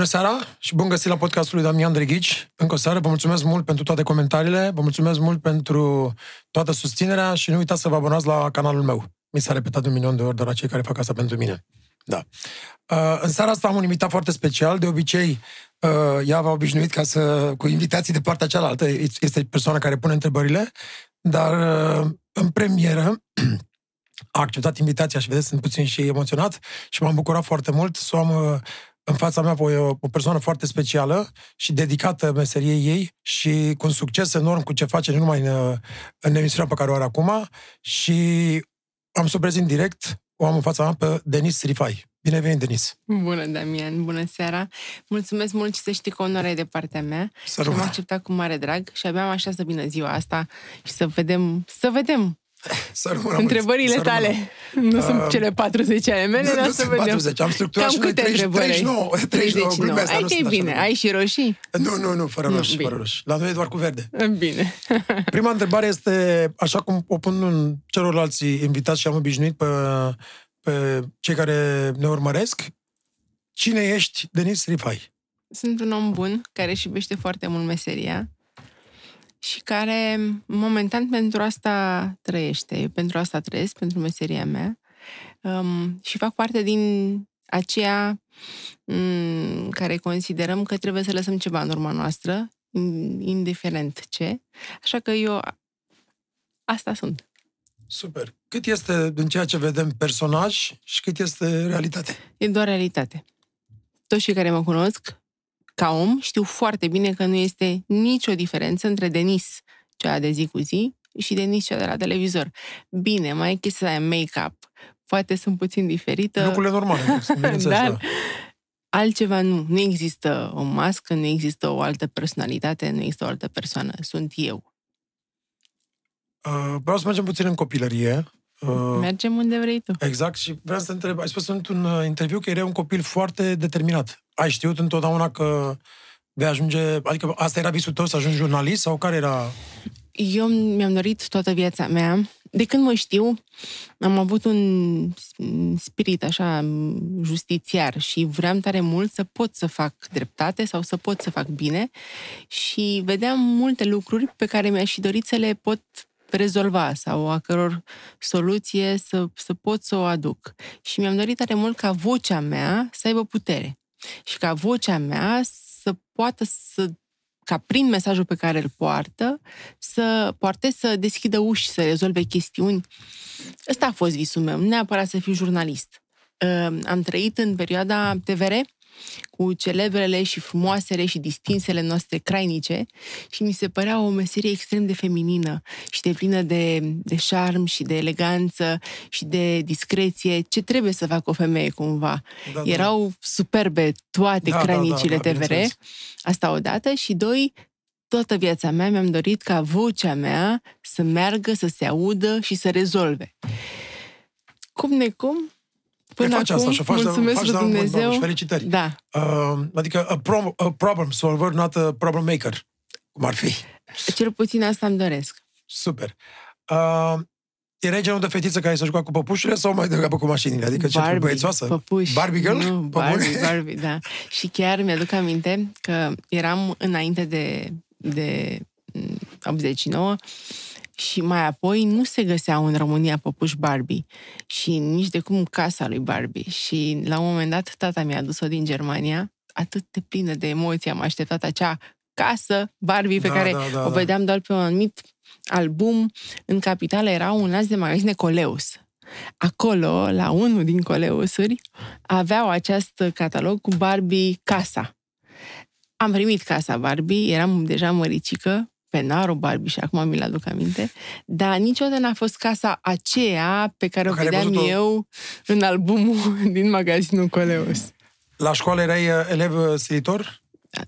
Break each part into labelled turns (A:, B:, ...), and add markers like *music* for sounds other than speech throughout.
A: Bună seara și bun găsit la podcastul lui Damian Drăghici. Încă o seară, vă mulțumesc mult pentru toate comentariile, vă mulțumesc mult pentru toată susținerea și nu uitați să vă abonați la canalul meu. Mi s-a repetat un milion de ori, dar la cei care fac asta pentru mine. Da. Uh, în seara asta am un invitat foarte special. De obicei, uh, ea v-a obișnuit ca să, cu invitații de partea cealaltă. Este persoana care pune întrebările. Dar uh, în premieră *clears throat* a acceptat invitația și vedeți, sunt puțin și emoționat și m-am bucurat foarte mult să o am uh, în fața mea o, o persoană foarte specială și dedicată meseriei ei și cu un succes enorm cu ce face, nu numai în, în emisiunea pe care o are acum și am să o prezint direct, o am în fața mea pe Denis Rifai. Bine venit, Denis!
B: Bună, Damian! Bună seara! Mulțumesc mult și să știi că onoarea e de partea mea. Să și am acceptat cu mare drag și abia am așa să vină ziua asta și să vedem, să vedem
A: să
B: Întrebările să tale nu uh, sunt cele 40 ale mele, dar să vedem.
A: 40, am structurat
B: Cam
A: și
B: câte
A: 30,
B: întrebări
A: 39, 39, 39. Glumesc,
B: ai că e bine, ai și roșii?
A: Nu, nu, nu, fără roșii, fără roșii. La noi e doar cu verde.
B: Bine. *laughs*
A: Prima întrebare este, așa cum o pun în celorlalți invitați și am obișnuit pe, pe cei care ne urmăresc, cine ești, Denis Rifai?
B: Sunt un om bun, care își iubește foarte mult meseria și care momentan pentru asta trăiește. Eu pentru asta trăiesc, pentru meseria mea um, și fac parte din aceea um, care considerăm că trebuie să lăsăm ceva în urma noastră, indiferent ce. Așa că eu asta sunt.
A: Super. Cât este din ceea ce vedem personaj și cât este realitate?
B: E doar realitate. Toți cei care mă cunosc ca om, știu foarte bine că nu este nicio diferență între Denis, cea de zi cu zi, și Denis, cea de la televizor. Bine, mai e chestia de make-up. Poate sunt puțin diferită.
A: Lucrurile normale. *laughs*
B: dar altceva nu. Nu există o mască, nu există o altă personalitate, nu există o altă persoană. Sunt eu.
A: Uh, vreau să mergem puțin în copilărie.
B: Uh, Mergem unde vrei tu.
A: Exact și vreau să te întreb, ai spus într-un uh, interviu că erai un copil foarte determinat. Ai știut întotdeauna că vei ajunge, adică asta era visul tău să ajungi jurnalist sau care era?
B: Eu mi-am dorit toată viața mea. De când mă știu, am avut un spirit așa justițiar și vreau tare mult să pot să fac dreptate sau să pot să fac bine și vedeam multe lucruri pe care mi-aș fi dorit să le pot rezolva sau a căror soluție să, să pot să o aduc. Și mi-am dorit tare mult ca vocea mea să aibă putere și ca vocea mea să poată să ca prin mesajul pe care îl poartă, să poarte să deschidă uși, să rezolve chestiuni. Ăsta a fost visul meu, nu neapărat să fiu jurnalist. Am trăit în perioada TVR, cu celebrele și frumoasele și distinsele noastre crainice și mi se părea o meserie extrem de feminină și de plină de, de șarm și de eleganță și de discreție, ce trebuie să facă o femeie cumva. Da, da. Erau superbe toate da, crainicile da, da, da, TVR, asta odată, și doi, toată viața mea mi-am dorit ca vocea mea să meargă, să se audă și să rezolve. Cum necum, Până
A: faci
B: acum,
A: asta și faci,
B: mulțumesc
A: faci
B: lui Dumnezeu. Bun,
A: felicitări.
B: Da.
A: Uh, adică a, pro- a problem solver, not a problem maker, cum ar fi.
B: Cel puțin asta îmi doresc.
A: Super. Uh, Erai genul de fetiță care să juca cu păpușile sau mai degrabă cu mașinile? Adică
B: Barbie,
A: ce băiețoasă?
B: Păpuși.
A: Barbie girl?
B: Nu, Barbie, Barbie, da. Și chiar mi-aduc aminte că eram înainte de, de 89 și mai apoi nu se găseau în România păpuși Barbie și nici de cum casa lui Barbie. Și la un moment dat tata mi-a adus-o din Germania, atât de plină de emoții, am așteptat acea casă Barbie pe da, care da, da, o vedeam doar pe un anumit album. În capitală era un lanț de magazine Coleus. Acolo, la unul din Coleusuri, aveau acest catalog cu Barbie Casa. Am primit casa Barbie, eram deja măricică, Penaro Barbie și acum mi-l aduc aminte, dar niciodată n-a fost casa aceea pe care pe o care vedeam eu în albumul *laughs* din magazinul Coleus.
A: La școală erai uh, elev uh, silitor?
B: Da,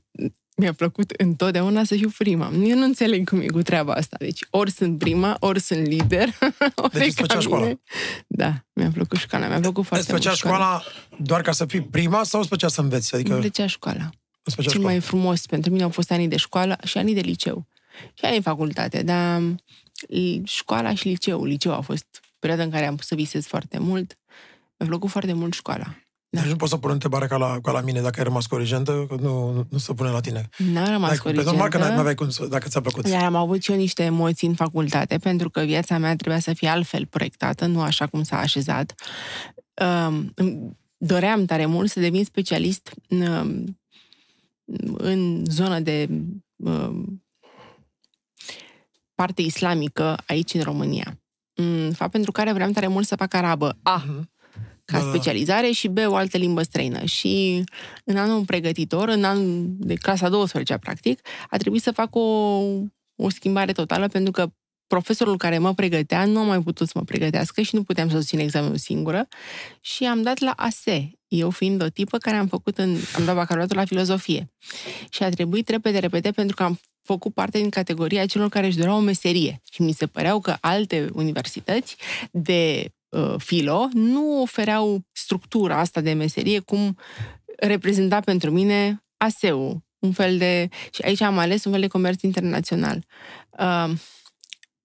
B: mi-a plăcut întotdeauna să fiu prima. Eu nu înțeleg cum e cu treaba asta. Deci ori sunt prima, ori sunt lider. *laughs*
A: Ori deci îți școala?
B: Da, mi-a plăcut școala. Mi-a plăcut foarte
A: îți
B: mult
A: școala doar ca să fii prima sau îți plăcea să înveți?
B: Adică... Îmi plăcea școala. Cel școala. mai frumos pentru mine au fost anii de școală și anii de liceu și ai în facultate, dar școala și liceul. Liceul a fost perioada în care am pus să visez foarte mult. Mi-a plăcut foarte mult școala.
A: Deci nu poți să pun întrebarea ca la, ca la mine, dacă ai rămas corigentă, că nu, nu, nu se pune la tine.
B: N-am rămas
A: Ai-
B: corigentă.
A: Pe normal că n- n-aveai cum să, dacă ți-a plăcut.
B: Dar am avut și eu niște emoții în facultate, pentru că viața mea trebuia să fie altfel proiectată, nu așa cum s-a așezat. Um, îmi doream tare mult să devin specialist um, în zonă de um, parte islamică aici în România. Mm, Fapt pentru care vreau tare mult să fac arabă. A,
A: Mhm.
B: ca
A: Da, da.
B: specializare și B, o altă limbă străină. Și în anul pregătitor, în anul de clasa 12 practic, a trebuit să fac o, o schimbare totală pentru că profesorul care mă pregătea nu a mai putut să mă pregătească și nu puteam să susțin examenul singură și am dat la ASE, eu fiind o tipă care am făcut în, am dat bacalaureatul la filozofie. Și a trebuit repede, repede, pentru că am făcut parte din categoria celor care își doreau o meserie. Și mi se păreau că alte universități de uh, filo nu ofereau structura asta de meserie cum reprezenta pentru mine ASEU, un fel de... Și aici am ales un fel de comerț internațional. Uh,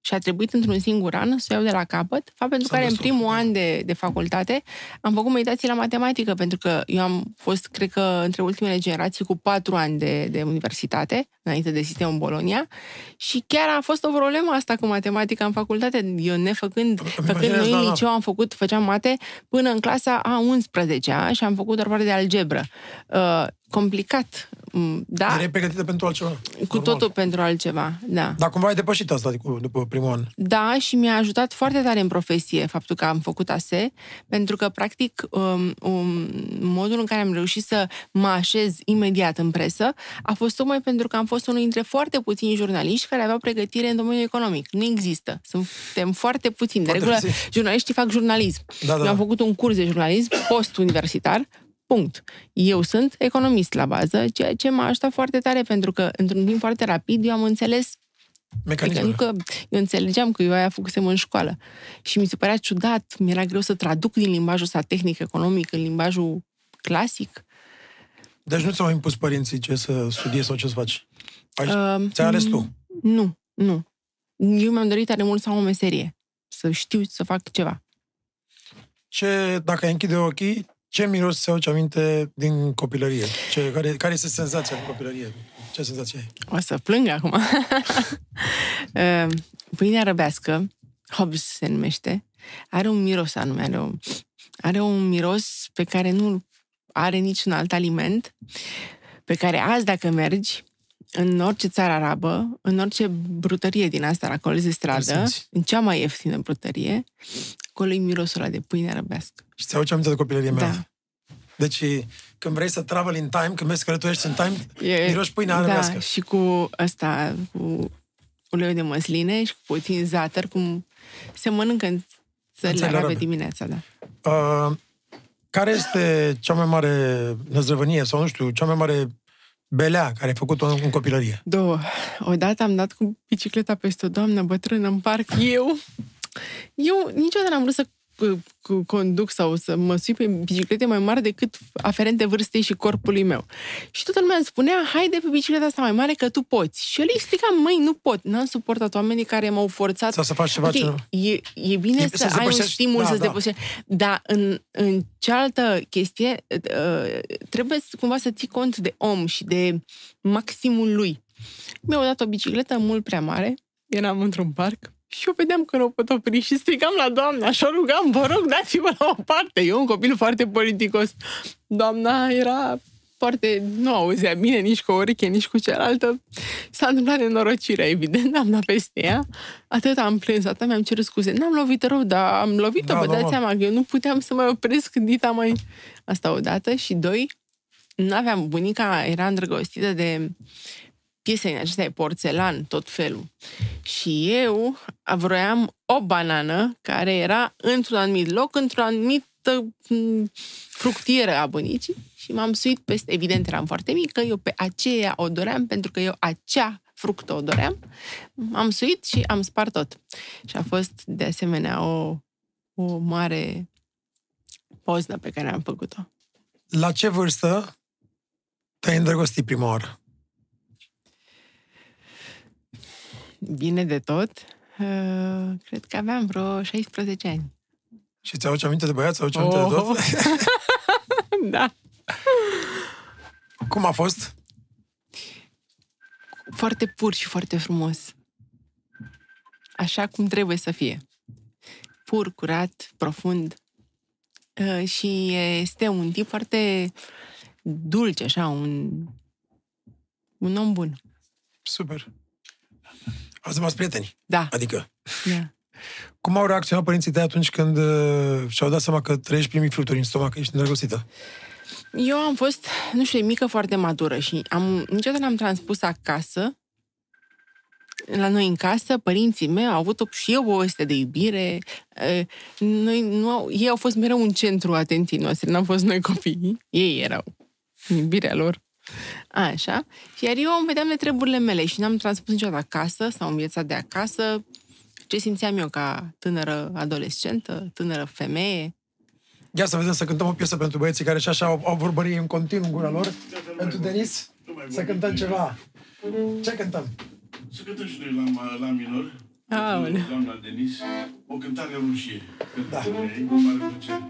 B: și a trebuit într-un singur an să o iau de la capăt, fapt pentru
A: S-a
B: care în
A: destul,
B: primul
A: da.
B: an de, de facultate am făcut meditații la matematică, pentru că eu am fost, cred că, între ultimele generații cu patru ani de, de universitate, înainte de sistemul Bolonia, și chiar a fost o problemă asta cu matematica în facultate. Eu nefăcând,
A: Îmi
B: făcând
A: imaginez,
B: noi
A: da,
B: în
A: da.
B: liceu am făcut, făceam mate până în clasa a 11-a și am făcut doar parte de algebră. Uh, complicat, mm, da,
A: Erai pregătită pentru altceva.
B: cu
A: normal.
B: totul pentru altceva, da.
A: Dar cumva ai depășit asta după, după primul an.
B: Da, și mi-a ajutat foarte tare în profesie faptul că am făcut ASE, pentru că, practic, um, um, modul în care am reușit să mă așez imediat în presă a fost tocmai pentru că am fost unul dintre foarte puțini jurnaliști care aveau pregătire în domeniul economic. Nu există. Suntem foarte puțini. De
A: Foarte
B: regulă,
A: puțini.
B: jurnaliștii fac jurnalism.
A: Da, da.
B: Eu am făcut un curs de jurnalism post-universitar, punct. Eu sunt economist la bază, ceea ce m-a ajutat foarte tare, pentru că, într-un timp foarte rapid, eu am înțeles
A: Mecanismele.
B: Adică că eu înțelegeam că eu aia făcusem în școală. Și mi se părea ciudat, mi-era greu să traduc din limbajul ăsta tehnic, economic, în limbajul clasic.
A: Deci nu ți-au impus părinții ce să studiezi sau ce să faci. Ai,
B: Uh,
A: ți-ai ales tu.
B: Nu, nu. Eu mi-am dorit tare mult să am o meserie. Să știu să fac ceva.
A: Ce, dacă ai închide ochii, ce miros ți aduce aminte din copilărie? Ce, care, care este senzația din copilărie? Ce senzație ai?
B: O să plâng acum. Uh, *laughs* Pâinea răbească, Hobbs se numește, are un miros anume, are, o, are un miros pe care nu are niciun alt aliment, pe care azi dacă mergi în orice țară arabă, în orice brutărie din asta la colț de
A: Îl
B: stradă,
A: simți.
B: în cea mai ieftină brutărie, acolo e mirosul ăla de pâine răbească.
A: Și ți aduce aminte de copilărie mea.
B: Da.
A: Deci, când vrei să travel in time, când vrei să călătorești în time,
B: E,
A: miroși pâinea
B: da,
A: arabească.
B: și cu ăsta, cu uleiul de măsline și cu puțin zahăr, cum se mănâncă în țările
A: țările
B: arabe
A: arabe.
B: dimineața, da.
A: Uh, care este cea mai mare năzdrăvănie sau, nu știu, cea mai mare belea care ai făcut-o în, în copilărie?
B: Două. Odată am dat cu bicicleta peste o doamnă bătrână în parc. Eu, eu niciodată n-am vrut să cu- cu- conduc sau să mă sui pe biciclete mai mari decât aferente vârstei și corpului meu. Și toată lumea îmi spunea, haide pe bicicleta asta mai mare că tu poți. Și eu le explicam, măi, nu pot. N-am suportat oamenii care m-au forțat
A: Sau să faci ceva
B: Ok,
A: ce nu...
B: e, e bine
A: E-
B: să,
A: să-ți
B: ai un
A: depășești-
B: stimul
A: da,
B: să-ți
A: da.
B: depășești. Dar în, în cealaltă chestie, uh, trebuie să- cumva să ții cont de om și de maximul lui. Mi-au dat o bicicletă mult prea mare, eram într-un parc și eu vedeam că nu o pot opri și strigam la doamna și o rugam, vă rog, dați-mă la o parte. Eu, un copil foarte politicos. Doamna era foarte... nu auzea bine nici cu o ureche, nici cu cealaltă. S-a întâmplat nenorocirea, evident, am dat peste ea. Atât am plâns, atât mi-am cerut scuze. N-am lovit rău, dar am lovit-o,
A: Da,
B: vă dați
A: normal.
B: seama că eu nu puteam să mai opresc dita mai... Asta odată. Și doi, n-aveam, bunica era îndrăgostită de piese din acestea de porțelan, tot felul. Și eu vroiam o banană care era într-un anumit loc, într-o anumită m, fructieră a bunicii și m-am suit peste, evident eram foarte mică, eu pe aceea o doream pentru că eu acea fructă o doream, am suit și am spart tot. Și a fost de asemenea o, o mare poznă pe care am făcut-o.
A: La ce vârstă te-ai îndrăgostit prima oară?
B: Bine de tot, uh, cred că aveam vreo 16 ani.
A: Și ți-aduce aminte de băiat? Ți-aduce aminte de tot? *laughs* *laughs*
B: da.
A: Cum a fost?
B: Foarte pur și foarte frumos. Așa cum trebuie să fie. Pur, curat, profund. Uh, și este un tip foarte dulce, așa, un, un om bun.
A: Super. Ați rămas prieteni.
B: Da.
A: Adică,
B: Da.
A: cum au reacționat părinții tăi atunci când uh, și-au dat seama că trăiești primii fluturi în stomac, că ești îndrăgostită?
B: Eu am fost, nu știu, mică, foarte madură și am, niciodată n-am transpus acasă. La noi în casă, părinții mei au avut o, și eu o poveste de iubire. Eh, Noi, nu au, ei au fost mereu un centru atenției noastre, n-am fost noi copiii. Ei erau iubirea lor. Așa. Iar eu îmi vedeam de treburile mele și n-am transpus niciodată acasă sau în viața de acasă ce simțeam eu ca tânără adolescentă, tânără femeie.
A: Ia să vedem să cântăm o piesă pentru băieții care și așa au, au vorbării în continuu în gura lor. Pentru Denis, să cântăm ceva. Ce cântăm?
C: Să cântăm și noi la, ma- la minor.
B: Aoleu.
C: Pentru Doamna Denis, o cântare rușie. Pentru
A: Da.
C: ei, cu mare plăcere.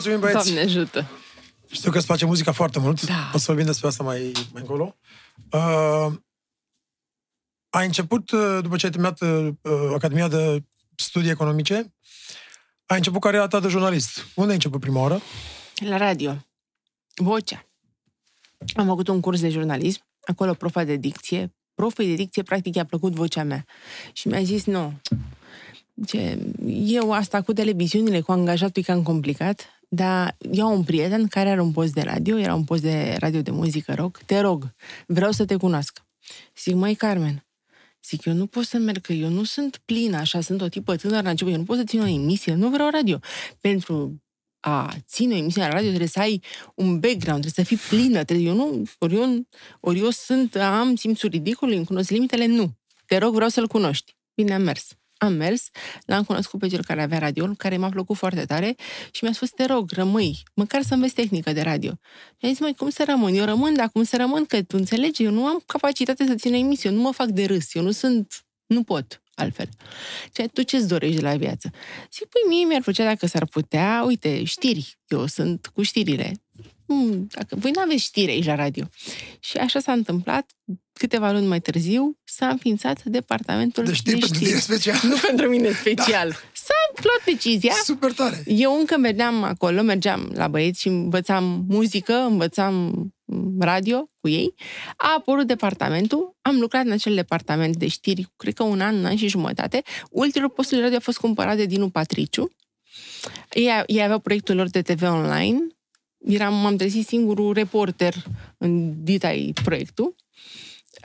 A: Mulțumim, mulțumim băieți.
B: Doamne ajută!
A: Știu că îți place muzica foarte mult.
B: Da.
A: O să vorbim despre asta mai, mai încolo. Uh, ai început, uh, după ce ai terminat uh, Academia de Studii Economice, ai început cariera ta de jurnalist. Unde ai început prima oară?
B: La radio. Vocea. Am făcut un curs de jurnalism, acolo profa de dicție. Profii de dicție, practic, i-a plăcut vocea mea. Și mi-a zis, nu, ce, eu asta cu televiziunile, cu angajatul e cam complicat, dar eu am un prieten care are un post de radio, era un post de radio de muzică rock, te rog, vreau să te cunosc. Zic, măi, Carmen, Zic, eu nu pot să merg, că eu nu sunt plină, așa, sunt o tipă tânără la început, eu nu pot să țin o emisie, nu vreau radio. Pentru a ține o emisiune la radio trebuie să ai un background, trebuie să fii plină, trebuie, eu nu, ori eu, ori eu sunt, am simțul ridicol, îmi cunosc limitele, nu. Te rog, vreau să-l cunoști. Bine, am mers. Am mers, l-am cunoscut pe cel care avea radio, care m-a plăcut foarte tare și mi-a spus, te rog, rămâi, măcar să înveți tehnică de radio. Și am zis, măi, cum să rămân? Eu rămân, dar cum să rămân? Că tu înțelegi, eu nu am capacitate să țin emisiune, eu nu mă fac de râs, eu nu sunt, nu pot altfel. Ce, tu ce-ți dorești de la viață? Zic, păi mie mi-ar plăcea dacă s-ar putea, uite, știri, eu sunt cu știrile. Hmm, dacă voi nu aveți știri aici la radio. Și așa s-a întâmplat, câteva luni mai târziu, s-a înființat departamentul
A: De știri pentru tine special. *laughs*
B: Nu pentru mine special. Da. S-a luat decizia.
A: Super tare.
B: Eu încă mergeam acolo, mergeam la băieți și învățam muzică, învățam radio cu ei. A apărut departamentul, am lucrat în acel departament de știri, cred că un an, un an și jumătate. Ulterior, postul de radio a fost cumpărat de Dinu Patriciu. Ei, ei aveau proiectul lor de TV online. Eram, m-am trezit singurul reporter în ditai proiectul.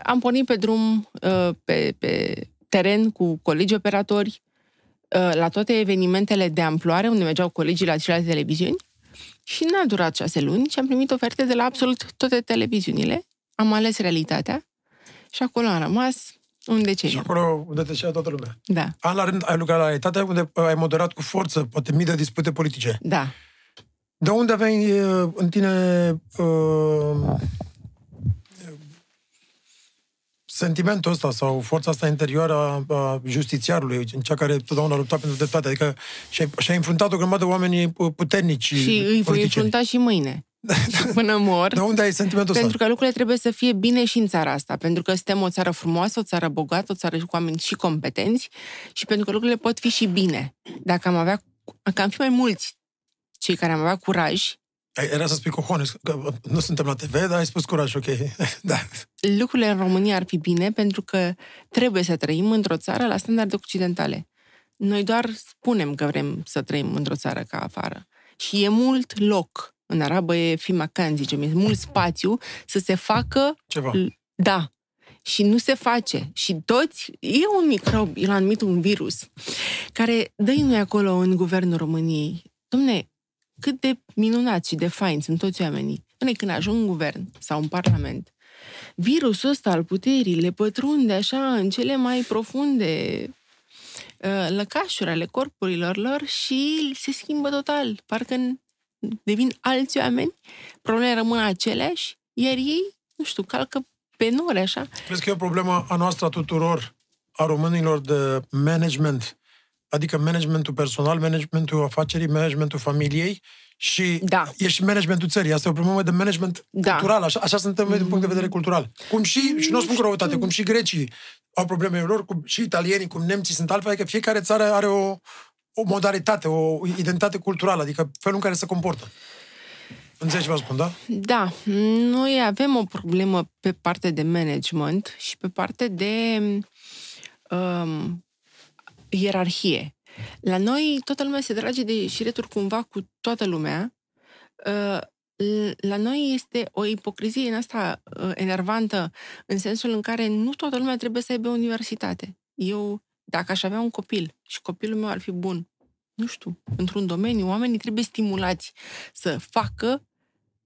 B: Am pornit pe drum, uh, pe, pe teren cu colegi operatori, uh, la toate evenimentele de amploare, unde mergeau colegii la celelalte televiziuni. Și n-a durat șase luni și am primit oferte de la absolut toate televiziunile. Am ales realitatea și acolo am rămas un
A: Și
B: deceniu.
A: acolo unde te știa toată lumea.
B: Da,
A: An la rând ai lucrat la realitate, unde ai moderat cu forță, poate mii de dispute politice.
B: da.
A: De unde aveai uh, în tine uh, sentimentul ăsta sau forța asta interioară a, a justițiarului, în cea care totdeauna a luptat pentru dreptate? Adică și-ai, și-ai înfruntat o grămadă de oameni uh, puternici
B: Și îi voi
A: politicieni.
B: înfrunta și mâine. *laughs* și până mor.
A: De unde ai sentimentul
B: Pentru
A: ăsta?
B: că lucrurile trebuie să fie bine și în țara asta, pentru că suntem o țară frumoasă, o țară bogată, o țară cu oameni și competenți și pentru că lucrurile pot fi și bine. Dacă am avea, dacă am fi mai mulți cei care am avea curaj,
A: Ai- Era să spui cojones, că nu suntem la TV, dar ai spus curaj, ok. *laughs* da.
B: lucrurile în România ar fi bine pentru că trebuie să trăim într-o țară la standarde occidentale. Noi doar spunem că vrem să trăim într-o țară ca afară. Și e mult loc, în arabă e fi macan, zicem, e mult spațiu să se facă
A: Ceva.
B: Da. Și nu se face. Și toți, e un microb, el a numit un virus, care dă noi acolo în guvernul României. Domne, cât de minunați și de faini sunt toți oamenii. Domne, când ajung în guvern sau în parlament, virusul ăsta al puterii le pătrunde așa în cele mai profunde uh, lăcașuri ale corpurilor lor și se schimbă total. Parcă devin alți oameni, problemele rămân aceleași, iar ei, nu știu, calcă pe nori, așa.
A: Crezi că e o problemă a noastră a tuturor, a românilor de management, adică managementul personal, managementul afacerii, managementul familiei și
B: Da.
A: e și managementul țării. Asta e o problemă de management
B: Da.
A: cultural, așa, așa suntem noi din punct de vedere cultural. Cum și, și nu o spun cu răutate, cum și grecii au problemele lor, cum și italienii, cum nemții sunt altfel, adică fiecare țară are o, o modalitate, o identitate culturală, adică felul în care se comportă. Înțelegi ce vă spun, da?
B: Da, noi avem o problemă pe parte de management și pe parte de um, ierarhie. La noi, toată lumea se trage de șireturi cumva cu toată lumea. Uh, la noi este o ipocrizie în asta uh, enervantă, în sensul în care nu toată lumea trebuie să aibă universitate. Eu, dacă aș avea un copil și copilul meu ar fi bun, nu știu, într-un domeniu, oamenii trebuie stimulați să facă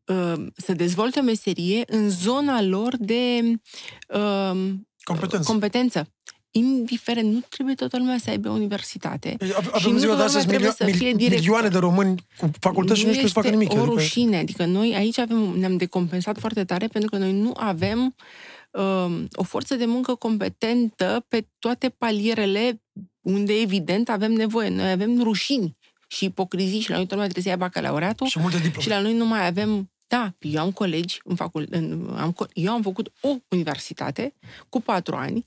B: uh, să dezvolte o meserie în zona lor de uh,
A: Competență.
B: competență. Indiferent, nu trebuie toată lumea să aibă o universitate.
A: Păi, ave-
B: Și
A: Avem
B: nu
A: ziua de
B: toată
A: astăzi
B: lumea
A: milio-
B: trebuie să fie
A: mil-
B: director.
A: milioane de români cu facultăți și nu știu să facă
B: este
A: nimic.
B: o
A: adică-
B: rușine. Adică noi aici avem, ne-am decompensat foarte tare pentru că noi nu avem um, o forță de muncă competentă pe toate palierele unde evident avem nevoie. Noi avem rușini și ipocrizii și la noi toată lumea trebuie să ia bacalaureatul
A: Și multe diplome.
B: și la noi nu mai avem da, eu am colegi în facul, în, am, co- eu am făcut o universitate cu patru ani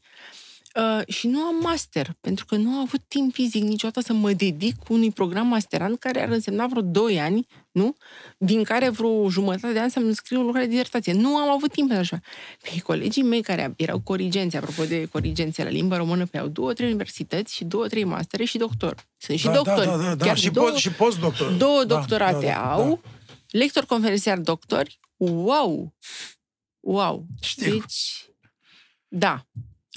B: uh, și nu am master, pentru că nu am avut timp fizic niciodată să mă dedic unui program masterand care ar însemna vreo doi ani, nu? Din care vreo jumătate de ani să-mi scriu o lucrare de dizertație. Nu am avut timp pentru așa. Pe colegii mei care erau corigenți, apropo de corigențe la limba română, pe au două, trei universități și două, trei mastere și doctor. Sunt și
A: da,
B: doctori.
A: Da, da, da, da.
B: Chiar
A: Și,
B: două,
A: post, și postdoctor.
B: două
A: Da,
B: doctorate
A: da, da,
B: au,
A: Da.
B: lector conferențiar doctori, wow! Wow!
A: Știu.
B: Deci, da.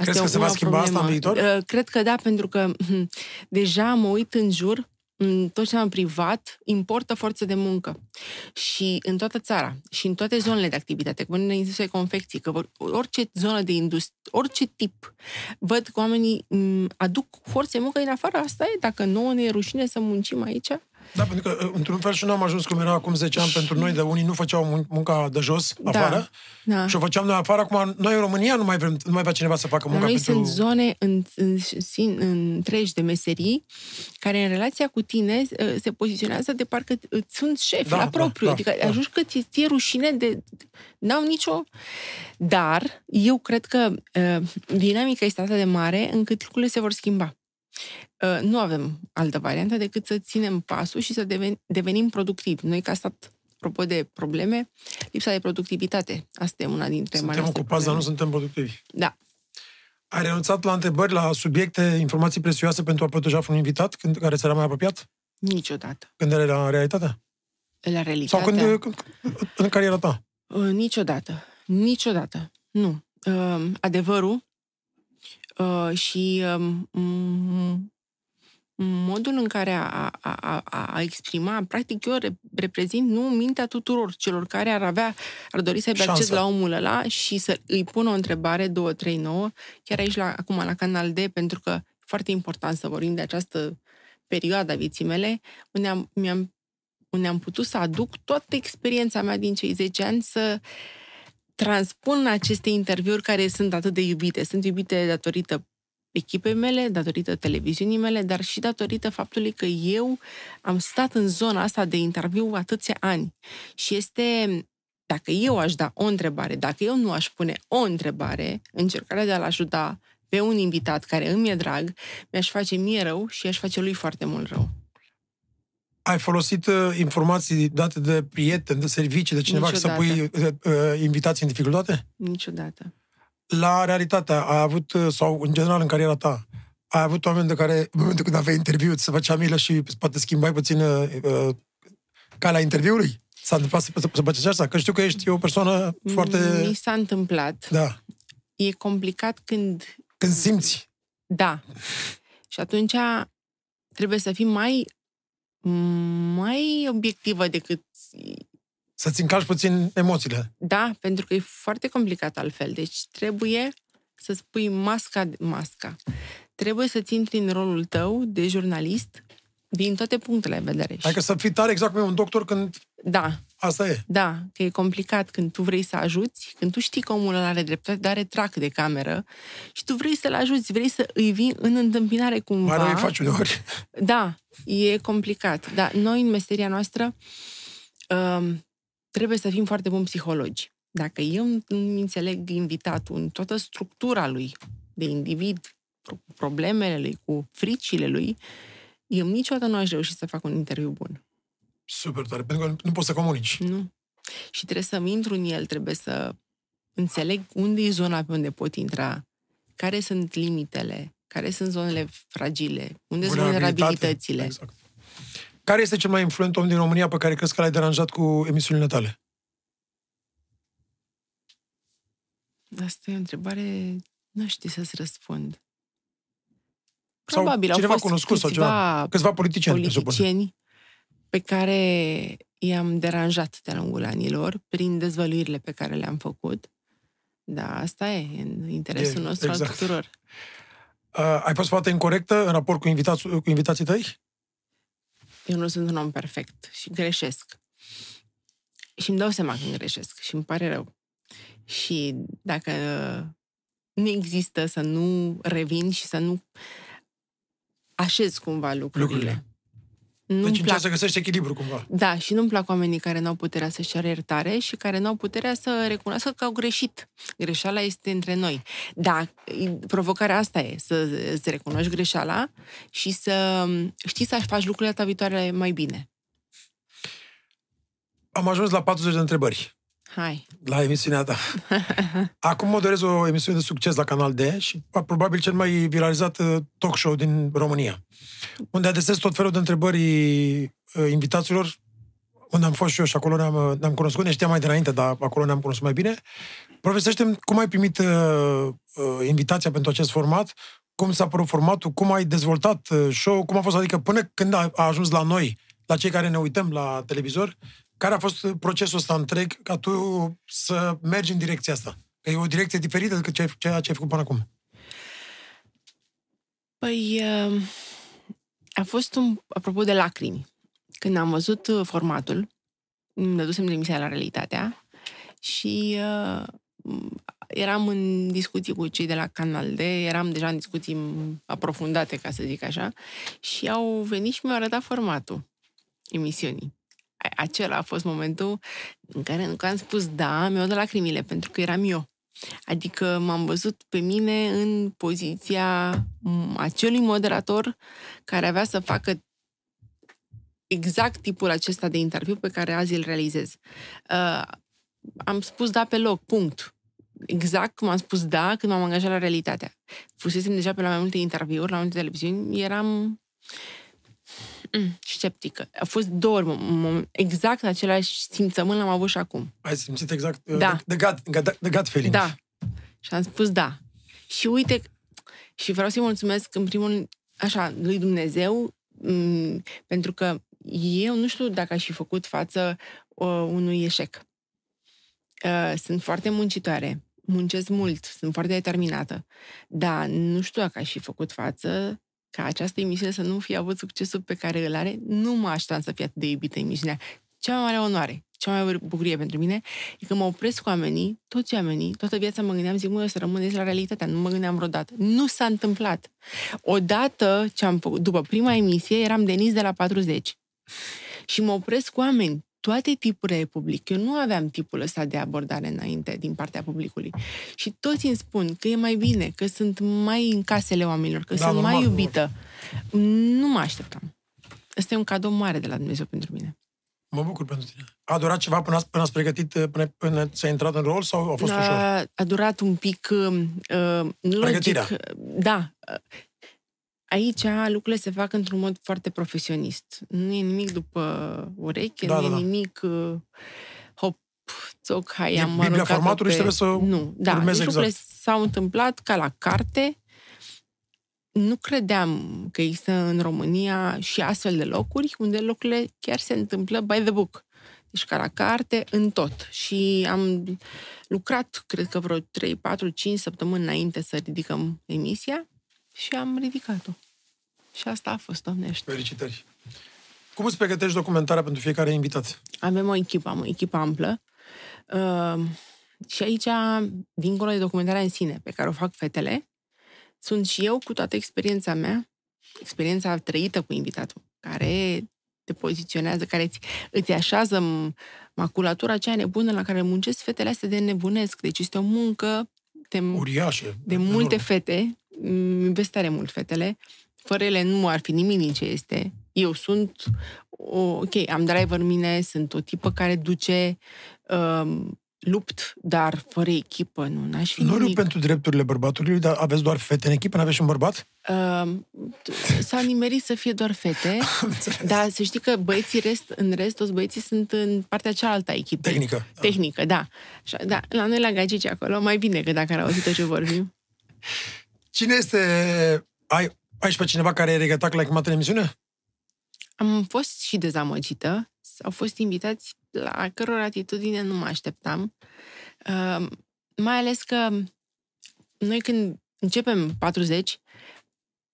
A: Crezi
B: e
A: că se va
B: una
A: schimba asta în
B: problemă.
A: viitor?
B: Uh, Cred că da, pentru că hm, deja mă uit în jur, în tot ce am privat, importă forță de muncă. Și în toată țara, și în toate zonele de activitate, că vorbim de industrie confecții, că vor- orice zonă de industrie, orice tip, văd că oamenii m, aduc forțe de muncă din afară, asta e, dacă nouă ne e rușine să muncim aici,
A: Da, pentru că, într-un fel, și noi am ajuns cum era acum 10 ani pentru noi, de unii nu făceau mun- munca de jos,
B: Da.
A: afară,
B: da.
A: și o făceam noi afară. Acum, noi în România nu mai vrem, nu mai vrea cineva să facă
B: La
A: munca
B: noi
A: pentru...
B: sunt zone în, în, în, întregi de meserii care în relația cu tine uh, se poziționează de parcă îți sunt șef
A: Da,
B: la
A: da,
B: propriu.
A: da,
B: adică
A: da.
B: ajungi că ți ție rușine de... N-au nicio... Dar eu cred că uh, dinamica este atât de mare încât lucrurile se vor schimba. Uh, nu avem altă variantă decât să ținem pasul și să deven, devenim productivi. Noi, ca stat, apropo de probleme, lipsa de productivitate. Asta e una dintre
A: Suntem
B: marile
A: ocupați, dar nu
B: probleme.
A: suntem productivi.
B: Da.
A: Ai renunțat la întrebări, la subiecte, informații prețioase pentru a proteja un invitat când, care ți era mai apropiat?
B: Niciodată.
A: Când era la realitatea?
B: La
A: Sau
B: realitatea.
A: când, când, în cariera ta?
B: Uh, niciodată. Niciodată. Nu. Uh, adevărul uh, și um, m- modul în care a, a, a, a, a exprima, practic eu re- reprezint nu mintea tuturor celor care ar avea, ar dori să aibă
A: Șansa.
B: acces la omul ăla și să îi pună o întrebare, două, trei, nouă, chiar aici, la, acum, la Canal D, pentru că e foarte important să vorbim de această perioadă a vieții mele, unde am, mi-am unde am putut să aduc toată experiența mea din cei 10 ani să transpun aceste interviuri care sunt atât de iubite. Sunt iubite datorită echipei mele, datorită televiziunii mele, dar și datorită faptului că eu am stat în zona asta de interviu atâția ani. Și este, dacă eu aș da o întrebare, dacă eu nu aș pune o întrebare, încercarea de a-l ajuta pe un invitat care îmi e drag, mi-aș face mie rău și aș face lui foarte mult rău.
A: Ai folosit uh, informații date de prieteni, de servicii, de cineva
B: Niciodată.
A: să pui uh, uh, invitații în dificultate?
B: Niciodată.
A: La realitatea, ai avut, uh, sau în general în cariera ta, ai avut oameni de care, în momentul când aveai interviu, ți se făcea milă și poate schimbai puțin uh, uh, calea interviului? S-a întâmplat să, să, să faci asta? Că știu că ești o persoană foarte...
B: Mi s-a întâmplat.
A: Da.
B: E complicat când
A: Când simți.
B: Da. Și atunci trebuie să fii mai mai obiectivă decât...
A: Să-ți încalci puțin emoțiile.
B: Da, pentru că e foarte complicat altfel. Deci trebuie să-ți pui masca, masca. Trebuie să-ți intri în rolul tău de jurnalist din toate punctele de vedere.
A: Adică să fii tare exact cum e un doctor când
B: Da,
A: asta e.
B: da, că e complicat când tu vrei să ajuți, când tu știi că omul ăla are dreptate, dar are trac de cameră și tu vrei să-l ajuți, vrei să îi vii în întâmpinare cumva.
A: Mai rău îi faci uneori. *laughs*
B: Da, e complicat. Dar noi, în meseria noastră, um, trebuie să fim foarte buni psihologi. Dacă eu nu înțeleg invitatul în toată structura lui de individ, cu problemele lui, cu fricile lui, eu niciodată nu aș reuși să fac un interviu bun.
A: Super tare, pentru că nu poți să comunici.
B: Nu. Și trebuie să-mi intru în el, trebuie să înțeleg unde e zona pe unde pot intra, care sunt limitele, care sunt zonele fragile, unde sunt
A: Vulnerabilitate.
B: vulnerabilitățile.
A: Exact. Care este cel mai influent om din România pe care crezi că l-ai deranjat cu emisiunile tale?
B: Asta e o întrebare, nu știu să-ți răspund.
A: Sau
B: Probabil au
A: cineva
B: fost
A: cunoscut sau
B: câțiva
A: ceva? Câțiva politicieni, presupun.
B: politicieni pe care i-am deranjat de-a lungul anilor prin dezvăluirile pe care le-am făcut. Da, asta e în interesul
A: E,
B: nostru
A: exact.
B: al tuturor.
A: Uh, ai fost foarte incorrectă în raport cu, invitați, cu invitații tăi?
B: Eu nu sunt un om perfect și greșesc. Și îmi dau seama când greșesc și îmi pare rău. Și dacă nu există să nu revin și să nu așez cumva lucrurile.
A: Lucrurile.
B: Nu-mi
A: Deci
B: plac
A: încerci să găsești echilibru cumva.
B: Da, și nu-mi plac oamenii care nu au puterea să-și ceară iertare și care nu au puterea să recunoască că au greșit. Greșeala este între noi. Da, provocarea asta e, să îți recunoști greșeala și să știi să faci lucrurile ta viitoare mai bine.
A: Am ajuns la 40 de întrebări
B: Hai.
A: la emisiunea ta. *laughs* Acum moderez o emisiune de succes la Canal D și probabil cel mai viralizat uh, talk show din România, unde adresez tot felul de întrebări uh, invitaților, unde am fost și eu și acolo ne-am, uh, ne-am cunoscut, ne știam mai dinainte, dar acolo ne-am cunoscut mai bine. Povestește-mi cum ai primit uh, uh, invitația pentru acest format, cum s-a părut formatul, cum ai dezvoltat uh, show, cum a fost, adică până când a, a ajuns la noi, la cei care ne uităm la televizor, care a fost procesul ăsta întreg ca tu să mergi în direcția asta? Că e o direcție diferită decât ceea ce ai făcut până acum.
B: Păi, uh, a fost un, apropo de lacrimi. Când am văzut uh, formatul, îmi dădusem demisia la realitatea și uh, eram în discuții cu cei de la Canal D, eram deja în discuții aprofundate, ca să zic așa, și au venit și mi-au arătat formatul emisiunii. Acela a fost momentul în care, în care am spus da, mi-au dat lacrimile, pentru că eram eu. Adică m-am văzut pe mine în poziția acelui moderator care avea să facă exact tipul acesta de interviu pe care azi îl realizez. Uh, am spus da pe loc, punct. Exact cum am spus da când m-am angajat la realitatea. Fusesem deja pe la mai multe interviuri, la mai multe televiziuni, eram mm, sceptică. A fost două ori, moment, exact același simțământ l-am avut și acum.
A: Ai simțit exact
B: Da.
A: the, the, gut, the, the gut feeling.
B: Da. Și am spus da. Și uite, și vreau să-i mulțumesc în primul rând, așa, lui Dumnezeu, m- pentru că eu nu știu dacă aș fi făcut față uh, unui eșec. Uh, sunt foarte muncitoare, muncesc mult, sunt foarte determinată, dar nu știu dacă aș fi făcut față ca această emisiune să nu fie avut succesul pe care îl are, nu mă așteptam să fie atât de iubită emisiunea. cea mai mare onoare, cea mai mare bucurie pentru mine, e că mă opresc cu oamenii, toți oamenii, toată viața mă gândeam, zic, mă, eu să rămâneți la realitatea, nu mă gândeam vreodată. Nu s-a întâmplat. Odată ce am făcut, după prima emisie, eram Denis de la 40. Și mă opresc cu oameni, toate tipurile de public. Eu nu aveam tipul ăsta de abordare înainte din partea publicului. Și toți îmi spun că e mai bine, că sunt mai în casele oamenilor, că
A: Da,
B: sunt
A: normal,
B: mai
A: normal.
B: iubită. Nu mă așteptam. Ăsta e un cadou mare de la Dumnezeu pentru mine.
A: Mă bucur pentru tine. A durat ceva până, ați- până ați pregătit, până, până ți-ai intrat în rol sau a fost ușor?
B: a, a durat un pic uh, uh, logic.
A: Pregătirea.
B: Da. Aici lucrurile se fac într-un mod foarte profesionist. Nu e nimic după ureche,
A: Da,
B: nu
A: da,
B: e
A: da.
B: nimic uh, hop, țoc, hai,
A: E
B: am
A: Biblia
B: aruncat-o
A: formatului și
B: pe...
A: trebuie să
B: Nu, da,
A: urmezi
B: deci
A: exact.
B: lucrurile s-au întâmplat ca la carte. Nu credeam că există în România și astfel de locuri unde lucrurile chiar se întâmplă by the book. Deci ca la carte, în tot. Și am lucrat, cred că vreo 3, 4, 5 săptămâni înainte să ridicăm emisia și am ridicat-o. Și asta a fost, domnește.
A: Felicitări. Cum îți pregătești documentarea pentru fiecare invitat?
B: Avem o echipă, am o echipă amplă. Uh, și aici, dincolo de documentarea în sine, pe care o fac fetele, sunt și eu cu toată experiența mea, experiența trăită cu invitatul, care te poziționează, care îți, îți așează m- maculatura cea nebună la care muncesc fetele astea de nebunesc. Deci este o muncă de,
A: Uriașe.
B: de multe fete, îmi iubesc tare mult fetele, fără ele nu ar fi nimic din ce este. Eu sunt, o, ok, am driver în mine, sunt o tipă care duce, um, lupt, dar fără echipă, nu, n-aș fi
A: Nu râd
B: nimic.
A: pentru drepturile bărbatului, dar aveți doar fete în echipă, n-aveți și un bărbat?
B: Um, s-a nimerit să fie doar fete, *laughs* dar să știi că băieții rest, în rest, toți băieții sunt în partea cealaltă a echipei.
A: Tehnică. Da.
B: Tehnică, da. Așa, da. La noi la gagici acolo, mai bine că dacă ar auzi tot ce vorbim. *laughs*
A: Cine este... Ai, ai și pe cineva care e regătat că l-ai chemat în emisiune?
B: Am fost și dezamăgită. Au fost invitați la căror atitudine nu mă așteptam. Uh, mai ales că noi când începem 40,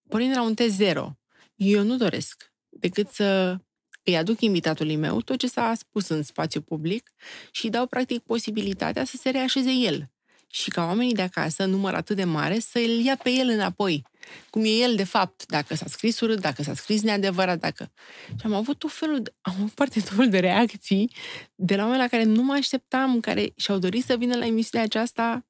B: pornim de la un test zero. Eu nu doresc decât să îi aduc invitatului meu tot ce s-a spus în spațiu public și îi dau practic posibilitatea să se reașeze el. Și ca oamenii de acasă, număr atât de mare, să îl ia pe el înapoi. Cum e el, de fapt, dacă s-a scris urât, dacă s-a scris neadevărat, dacă... Și am avut tot felul de, am avut foarte tot felul de reacții de la oameni la care nu mă așteptam, care și-au dorit să vină la emisiunea aceasta,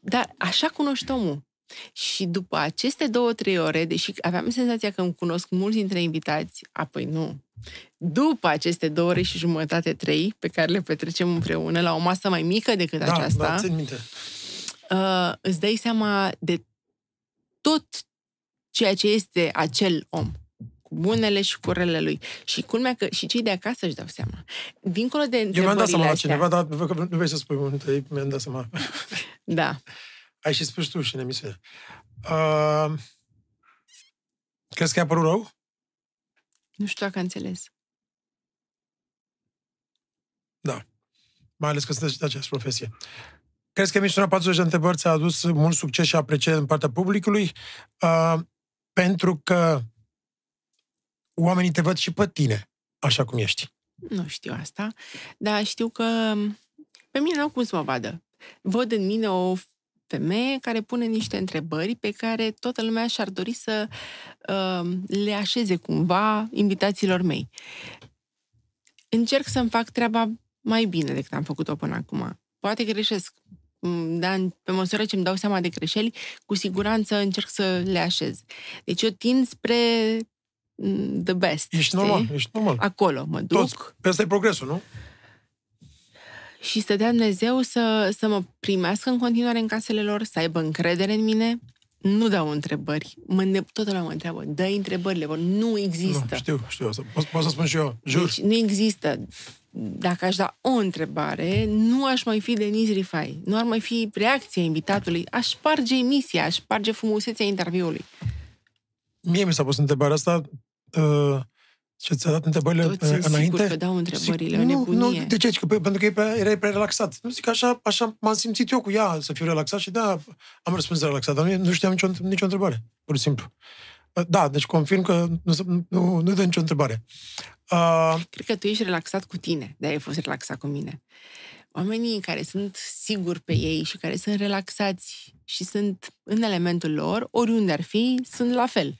B: dar așa cunoști omul. Și după aceste două, trei ore, deși aveam senzația că îmi cunosc mulți dintre invitați, apoi nu. După aceste două ore și jumătate, trei, pe care le petrecem împreună la o masă mai mică decât
A: Da,
B: aceasta,
A: da, țin minte.
B: uh, îți dai seama de tot ceea ce este acel om cu bunele și cu relele lui. Și culmea că și cei de acasă își dau seama. Dincolo de
A: Eu mi-am dat
B: întrebările
A: seama la
B: astea,
A: cineva, dar văd că nu vrei să spui unde, mi-am dat seama.
B: Da.
A: Ai și spus tu și în emisiune. Uh, crezi că i-a părut rău?
B: Nu știu dacă a înțeles.
A: Da. Mai ales că sunteți de aceeași profesie. Crezi că emisiunea 40 de întrebări ți-a adus mult succes și apreciere din partea publicului? Uh, pentru că oamenii te văd și pe tine, așa cum ești.
B: Nu știu asta, dar știu că pe mine nu au cum să mă vadă. Văd în mine o femeie care pune niște întrebări pe care toată lumea și-ar dori să uh, le așeze cumva invitațiilor mei. Încerc să-mi fac treaba mai bine decât am făcut-o până acum. Poate greșesc, mm, dar pe măsură ce îmi dau seama de greșeli, cu siguranță încerc să le așez. Deci eu tind spre mm, the best.
A: Ești
B: știi?
A: normal, ești normal.
B: Acolo mă duc.
A: Toți. Pe asta e progresul, nu?
B: Și să dea Dumnezeu să, să mă primească în continuare în casele lor, să aibă încredere în mine. Nu dau întrebări. Mă ne... Toată lumea mă întreabă, dă întrebările, bă, nu există.
A: Nu, știu, știu asta. Pot, pot să spun și eu, jur.
B: Deci nu există. Dacă aș da o întrebare, nu aș mai fi Denis Rifai. Nu ar mai fi reacția invitatului. Aș sparge emisia, aș sparge frumusețea interviului.
A: Mie mi s-a pus întrebarea asta uh, și ți-a dat întrebările
B: Toți
A: uh,
B: sunt
A: înainte.
B: sigur că dau întrebările,
A: Zic,
B: o
A: nu,
B: nebunie.
A: nu, de ce? Zic Că, pe- pentru că e prea, erai prea relaxat. Nu zic, așa, așa m-am simțit eu cu ea, să fiu relaxat și da, am răspuns relaxat, dar nu, nu știam nicio, nicio întrebare, pur și simplu. Da, deci confirm că nu, se- nu, nu dă nicio întrebare. Uh,
B: Cred că tu ești relaxat cu tine, de ai fost relaxat cu mine. Oamenii care sunt siguri pe ei și care sunt relaxați și sunt în elementul lor, oriunde ar fi, sunt la fel.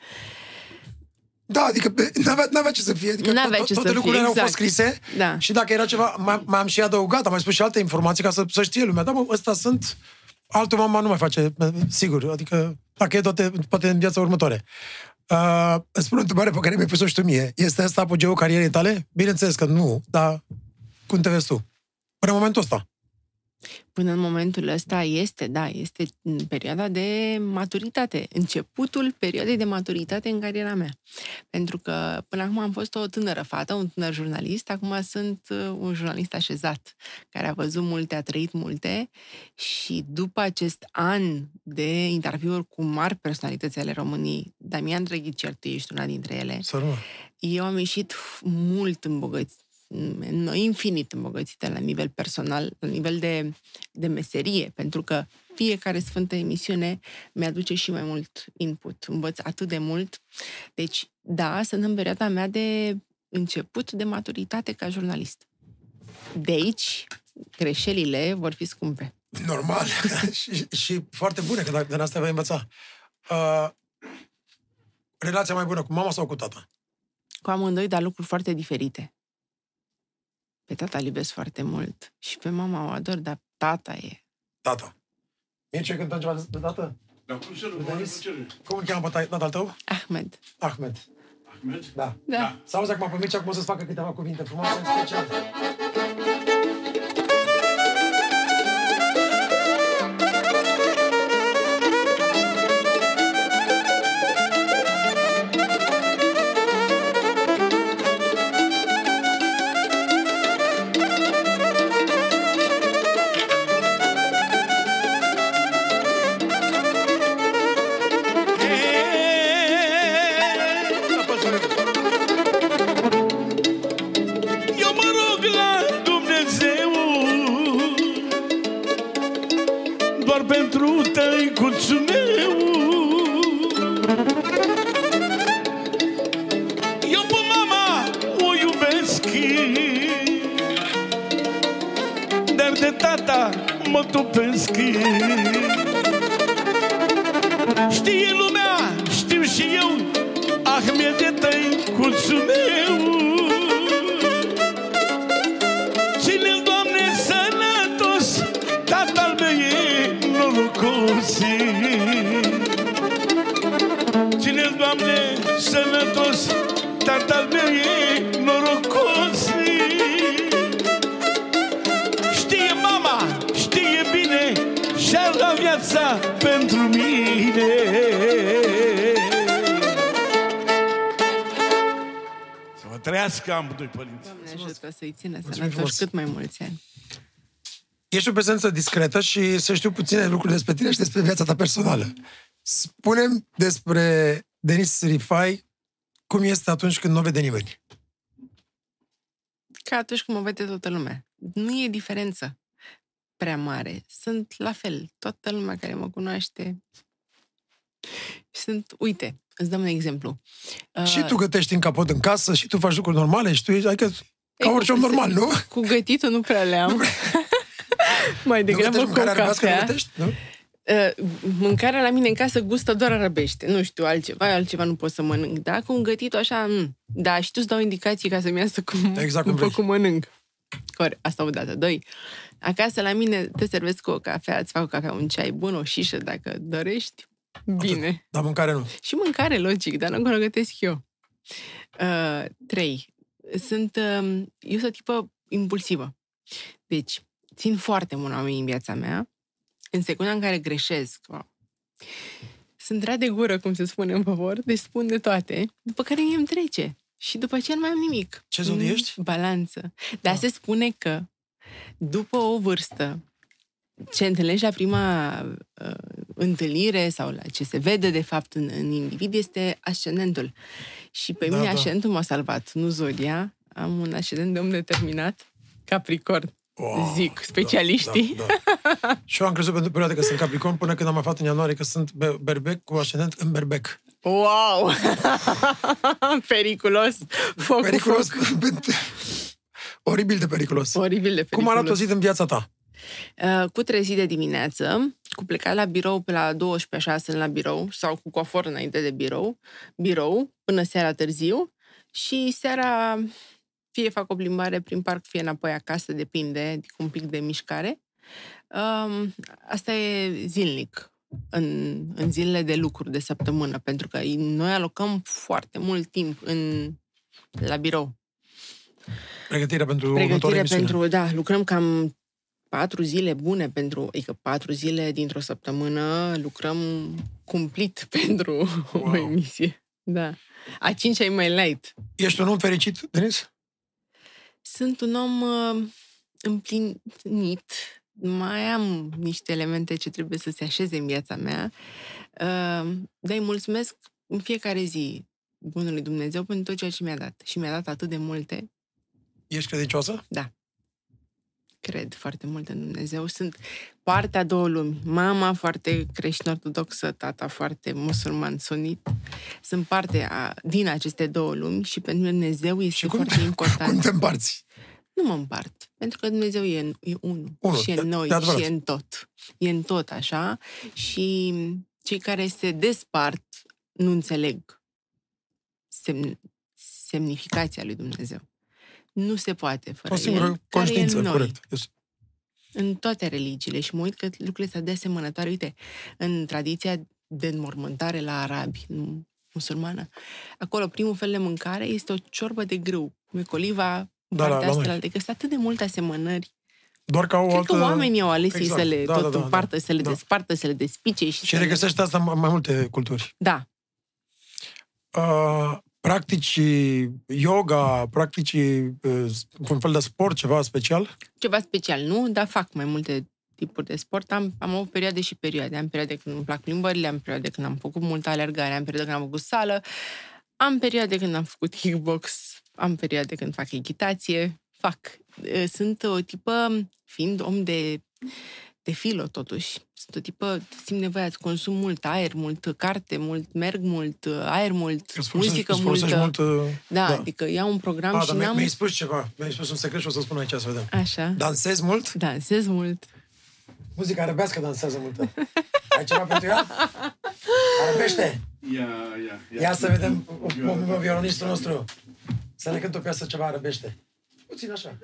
A: Da, adică n-avea, n-avea ce să fie. Adică
B: N-avea
A: to-
B: ce
A: toate
B: să
A: lucrurile
B: fie,
A: au fost
B: exact.
A: scrise
B: Da.
A: și dacă era ceva, mai, mai am și adăugat, am mai spus și alte informații ca să, să știe lumea. Da, mă, ăsta sunt, altul mama nu mai face, sigur. Adică, dacă e toate, poate în viața următoare. Uh, îți spun o întrebare pe care mi-ai pus-o și tu mie. Este asta apogeul carierei tale? Bineînțeles că nu, dar cum te vezi tu? Până în momentul ăsta.
B: Până în momentul ăsta este, da, este în perioada de maturitate, începutul perioadei de maturitate în cariera mea. Pentru că până acum am fost o tânără fată, un tânăr jurnalist, acum sunt uh, un jurnalist așezat, care a văzut multe, a trăit multe și după acest an de interviuri cu mari personalități ale României, Damian Drăghici, tu ești una dintre ele,
A: Să rămână.
B: eu am ieșit mult îmbogățit, infinit îmbogățită la nivel personal, la nivel de, de meserie, pentru că fiecare sfântă emisiune mi-aduce și mai mult input. Învăț atât de mult. Deci, da, sunt în perioada mea de început de maturitate ca jurnalist. De aici, greșelile vor fi scumpe.
A: Normal. *laughs* și, și foarte bune, că din asta vei învăța. Uh, relația mai bună cu mama sau cu tata?
B: Cu amândoi, dar lucruri foarte diferite. Pe tata îl iubesc foarte mult și pe mama o ador, dar tata e
A: Tata. Mie ce cântăm ceva de tată?
C: Dar cum să nu?
A: Vedeți?
C: Mare plăcere.
A: Cum îl cheamă pe ta- tatăl tău?
B: Ahmed.
A: Ahmed.
C: Ahmed?
A: Da.
B: Da.
A: Să auzi acum pe Mircea cum o să-ți facă câteva cuvinte frumoase în special.
C: Trăiască amândoi părinți
B: Doamne ajută să-i țină
A: Mulțumim
B: sănătoși
A: frumos.
B: cât mai mulți ani.
A: Ești o prezență discretă și să știu puține lucruri despre tine și despre viața ta personală. Spunem despre Denis Rifai cum este atunci când nu o vede nimeni.
B: Ca atunci când mă vede toată lumea. Nu e diferență prea mare. Sunt la fel. Toată lumea care mă cunoaște. Sunt, uite, îți dăm un exemplu. Uh,
A: Și tu gătești în capot în casă și tu faci lucruri normale și tu ești, adică, ca
B: Ei,
A: orice om
B: cu- *laughs*
A: normal, nu?
B: Cu gătitul nu prea le-am. Mai
A: Nu
B: degrabă
A: gătești
B: cu
A: mâncare arabească, nu
B: cafea.
A: gătești? Nu?
B: Uh, mâncarea la mine în casă gustă doar arabește. Nu știu, altceva, altceva nu pot să mănânc. Da, cu un gătit așa, m- da, și tu îți dau indicații ca să-mi iasă cum, *laughs*
A: Exact cum
B: după
A: vrei.
B: cum mănânc. Ori, asta o dată. Doi, acasă la mine te servesc cu o cafea, îți fac o cafea, un ceai bun, o șișă, dacă dorești. Bine.
A: Dar mâncare nu.
B: Și mâncare, logic, dar nu o gătesc eu. Uh, trei, sunt, uh, eu sunt o tipă impulsivă. Deci, țin foarte mult oamenii în viața mea. În secunda în care greșesc, wow, sunt rea de gură, cum se spune în favor, deci spun de toate, după care mie îmi trece. Și după aceea nu mai am nimic.
A: Ce zodie
B: Mm,
A: ești?
B: Balanță. Dar se spune că după o vârstă, ce întâlnești la prima uh, întâlnire sau la ce se vede de fapt în, în individ este ascendentul. Și pe
A: Da,
B: mine
A: da.
B: ascendentul m-a salvat, nu zodia. Am un ascendent de om determinat, Capricorn.
A: Wow,
B: Zic specialiștii.
A: Da, da. Și eu am crezut pentru perioada că sunt Capricorn până când am aflat în ianuarie că sunt be- berbec cu ascendent în berbec.
B: Wow! *laughs* periculos! Foc,
A: Periculos.
B: Foc. *laughs*
A: Oribil de periculos.
B: Oribil de periculos.
A: Cum arată o zi în viața ta?
B: Uh, cu trezit de dimineață, cu plecat la birou pe la 12 6 la birou sau cu coafor înainte de birou, birou până seara târziu și seara fie fac o plimbare prin parc, fie înapoi acasă, depinde, cu un pic de mișcare. Um, asta e zilnic în, în zilele de lucru de săptămână, pentru că noi alocăm foarte mult timp în, la birou.
A: Pregătirea pentru următoarea
B: Pregătire
A: emisiune.
B: pentru, da, lucrăm cam patru zile bune pentru, adică patru zile dintr-o săptămână lucrăm cumplit *laughs* pentru wow. o
A: Wow.
B: emisie. Da. A cincea e mai light.
A: Ești un om fericit, Denis?
B: Sunt un om uh, împlinit, mai am niște elemente ce trebuie să se așeze în viața mea, uh, dar îi mulțumesc în fiecare zi Bunului Dumnezeu pentru tot ceea ce mi-a dat. Și mi-a dat atât de multe
A: Ești credincioasă?
B: Cred foarte mult în Dumnezeu. Sunt partea două lumi. Mama foarte creștin-ortodoxă, tata foarte musulman sunit. Sunt parte a, din aceste două lumi și pentru mine Dumnezeu este
A: Și cum,
B: foarte *laughs* important.
A: cum te împarți?
B: Nu mă împart, pentru că Dumnezeu e, în- e unul.
A: Unul,
B: și e
A: de-
B: în noi,
A: de adevărat.
B: și e în tot. E în tot, așa. Și cei care se despart nu înțeleg semn, semnificația lui Dumnezeu. Nu se poate fără
A: O singură
B: el, care e
A: conștiință,
B: în noi
A: corect. Yes.
B: în toate religiile și mă uit că lucrurile sunt de asemănătoare. Uite, în tradiția de înmormântare la arabi, nu musulmană, acolo primul fel de mâncare este o ciorbă de grâu, cum e coliva,
A: Da, la-
B: partea
A: la noi.
B: asta, adică sunt atât de multe asemănări.
A: Doar ca o
B: Cred
A: altă...
B: că oamenii au ales
A: Exact.
B: să le
A: Da,
B: tot
A: da, da, da.
B: împartă, să le
A: Da.
B: despartă, să le despice și,
A: Și
B: să le...
A: regăsești asta în mai multe culturi.
B: Da,
A: Uh, practici yoga, practici uh, un fel de sport, ceva special?
B: ceva special, nu? Dar fac mai multe tipuri de sport. Am, am avut perioade și perioade. Am perioade când îmi plac plimbările, am perioade când am făcut multă alergare, am perioade când am făcut sală, am perioade când am făcut kickbox, am perioade când fac echitație, fac. Eh, Sunt o tipă, fiind om de, de filo totuși, sunt o tipă, simt nevoia să consum mult aer, mult carte, mult merg mult, aer mult,
A: Îți folosești,
B: muzică
A: îți
B: multă.
A: folosești mult... uh,
B: Da,
A: da.
B: adică iau un program
A: Ah,
B: și
A: dar mi-
B: n-am...
A: mi-ai spus ceva. Mi-ai spus un secret și o să spun aici să vedem.
B: Așa,
A: Dansezi mult?
B: dansez mult.
A: Muzica arabească dansează multă. Ai ceva pentru ea? Arabește!
C: Ia, ia,
A: Ia să vedem un- un- un violonistul nostru. Să ne cânte o piesă ceva arabește. Puțin așa.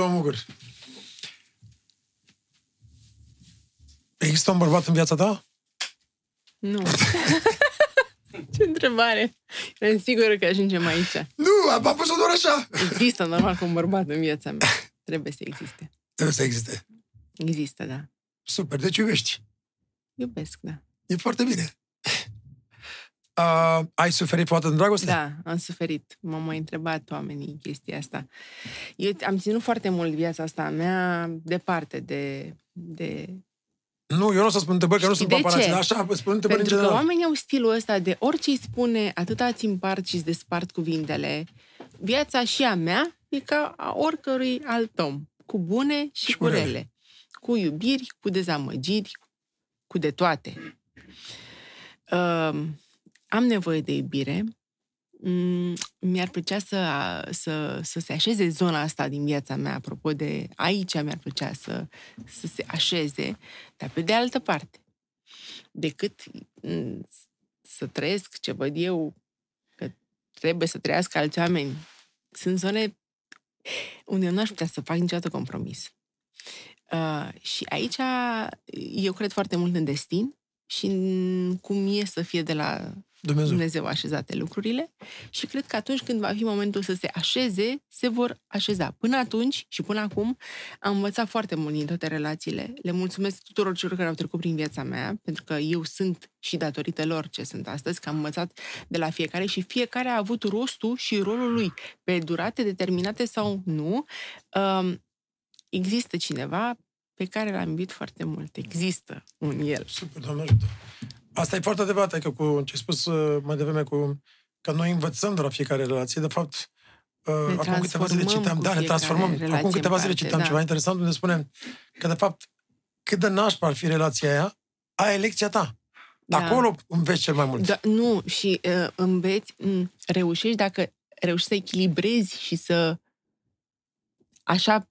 A: Mulțumim frumos, domnul Mugur. Există un bărbat în viața ta?
B: Nu. *laughs* Ce întrebare! Eram sigură că ajungem aici.
A: Nu, am am pus-o doar așa.
B: Există, normal, că un bărbat în viața mea. Trebuie să existe.
A: Trebuie să existe.
B: Există, da.
A: Super, deci iubești.
B: Iubesc, da.
A: E foarte bine. Uh, ai suferit foarte în dragoste?
B: Da, am suferit. M-au mai întrebat oamenii chestia asta. Eu am ținut foarte mult viața asta a mea departe de... de...
A: Nu, eu nu o să spun întrebări, că nu
B: Știi
A: sunt
B: de
A: paparați.
B: ce?
A: Așa, vă spun întrebări în
B: Pentru că
A: general.
B: oamenii au stilul ăsta de orice îi spune, atâta îți împart și îți despart cuvintele. Viața și a mea e ca a oricărui alt om. Cu bune și,
A: Și
B: cu
A: cu rele.
B: rele. Cu iubiri, cu dezamăgiri, cu de toate. Uh, am nevoie de iubire, Mm, mi-ar plăcea să, să, să se așeze zona asta din viața mea, apropo de aici mi-ar plăcea să, să se așeze, dar pe de altă parte, decât mm, să trăiesc ce văd eu că trebuie să trăiască alți oameni, sunt zone unde eu nu aș putea să fac niciodată compromis. Uh, și aici eu cred foarte mult în destin și în cum e să fie de la Dumnezeu. Dumnezeu așezate lucrurile și cred că atunci când va fi momentul să se așeze, se vor așeza. Până atunci și până acum am învățat foarte mult din toate relațiile. Le mulțumesc tuturor celor care au trecut prin viața mea, pentru că eu sunt și datorită lor ce sunt astăzi, că am învățat de la fiecare și fiecare a avut rostul și rolul lui, pe durate determinate sau nu. Um, există cineva pe care l-am iubit foarte mult. Există un el.
A: Super, Doamne ajută. Asta e foarte adevărat, că cu ce ai spus uh, mai devreme, cu, că noi învățăm de la fiecare relație, de fapt, uh,
B: ne
A: acum câteva zile citam, da, ne transformăm. Acum câteva zile citam da. ceva interesant unde spune că, de fapt, cât de nașpa ar fi relația aia, aia e lecția ta. Da. Acolo înveți cel mai mult.
B: Da, nu, și uh, înveți, m- reușești dacă reușești să echilibrezi și să așa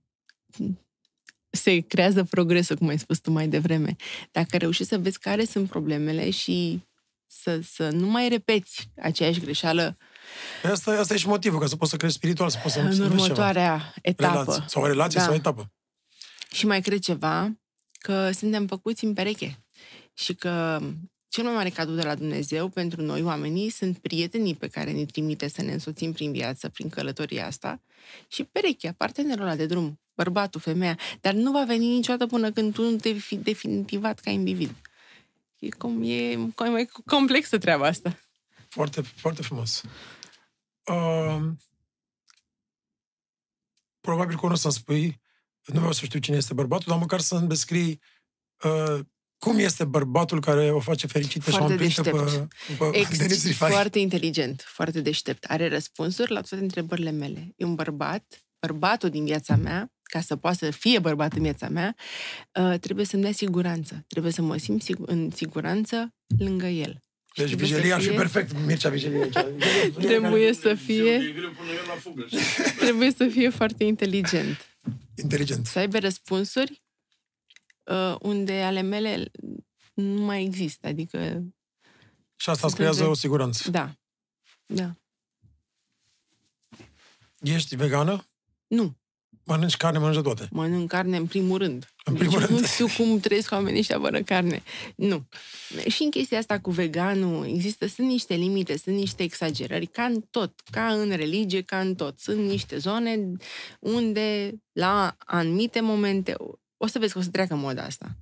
B: se creează progresul, cum ai spus tu mai devreme. Dacă reușești să vezi care sunt problemele și să, să nu mai repeți aceeași greșeală
A: Asta, asta e și motivul, ca să poți să crezi spiritual, să poți să
B: În următoarea ceva. etapă.
A: Relații, sau o relație da. sau o etapă.
B: Și mai cred ceva, că suntem făcuți în pereche. Și că cel mai mare cadou de la Dumnezeu pentru noi, oamenii, sunt prietenii pe care ne trimite să ne însoțim prin viață, prin călătoria asta, și perechea, partenerul ăla de drum bărbatul, femeia, dar nu va veni niciodată până când tu nu te fi definitivat ca individ. E, cum, e mai complexă treaba asta.
A: Foarte, foarte frumos. Uh, probabil că nu să-mi spui, nu vreau să știu cine este bărbatul, dar măcar să-mi descrii uh, cum este bărbatul care o face fericită
B: foarte
A: și o
B: deștept. pe, pe Ex- Foarte inteligent, foarte deștept. Are răspunsuri la toate întrebările mele. E un bărbat, bărbatul din viața mea, ca să poată să fie bărbat în viața mea, uh, trebuie să-mi dea siguranță. Trebuie să mă simt în siguranță lângă el.
A: Deci vigilia ar fi perfect, Mircea Vigilie *laughs*
B: Trebuie să fie... *laughs* Trebuie să fie foarte inteligent.
A: Inteligent.
B: Să aibă răspunsuri uh, unde ale mele nu mai există. Adică...
A: Și asta îți creează o siguranță.
B: Da. Da.
A: Ești vegană?
B: Nu.
A: Mănânci carne, mănânci toate.
B: Mănânc carne în primul rând.
A: În primul deci rând.
B: Nu știu cum trăiesc oamenii ăștia fără carne. Nu. Și în chestia asta cu veganul există, sunt niște limite, sunt niște exagerări, ca în tot, ca în religie, ca în tot. Sunt niște zone unde, la anumite momente, o să vezi că o să treacă moda asta.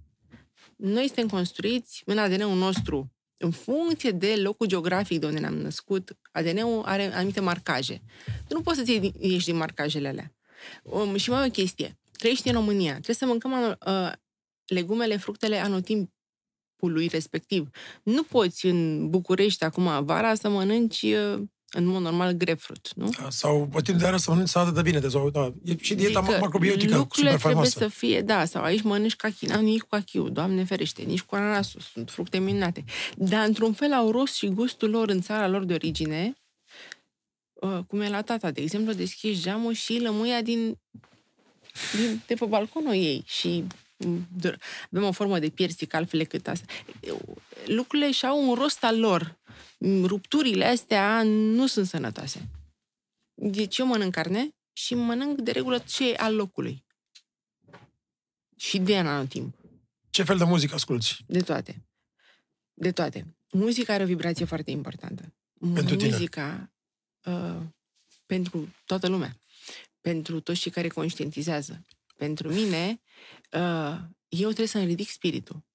B: Noi suntem construiți în ADN-ul nostru în funcție de locul geografic de unde ne-am născut, ADN-ul are anumite marcaje. Tu nu poți să-ți ieși din marcajele alea. Um, și mai o chestie. Trăiești în România. Trebuie să mâncăm uh, legumele, fructele anotimpului respectiv. Nu poți în București acum vara să mănânci uh, în mod normal grapefruit, nu?
A: Da, sau pe timp de ara să mănânci salată de vine, de sau, da. E și dieta adică macrobiotică
B: lucrurile super trebuie să fie, da, sau aici mănânci cachi, n-am nimic cu cachiu, doamne ferește, nici cu ananasul, sunt fructe minunate. Dar într-un fel au rost și gustul lor în țara lor de origine, uh, cum e la tata, de exemplu, deschizi geamul și lămâia din, din de pe balconul ei și mm, avem o formă de piersic altfel decât asta. Lucrurile și-au un rost al lor. Rupturile astea nu sunt sănătoase. Deci eu mănânc carne și mănânc de regulă ce e al locului. Și de anotimp.
A: Ce fel de muzică asculti?
B: De toate. De toate. Muzica are o vibrație foarte importantă.
A: Pentru
B: Muzica
A: tine
B: uh, pentru toată lumea, pentru toți cei care conștientizează. Pentru mine, uh, eu trebuie să-mi ridic spiritul.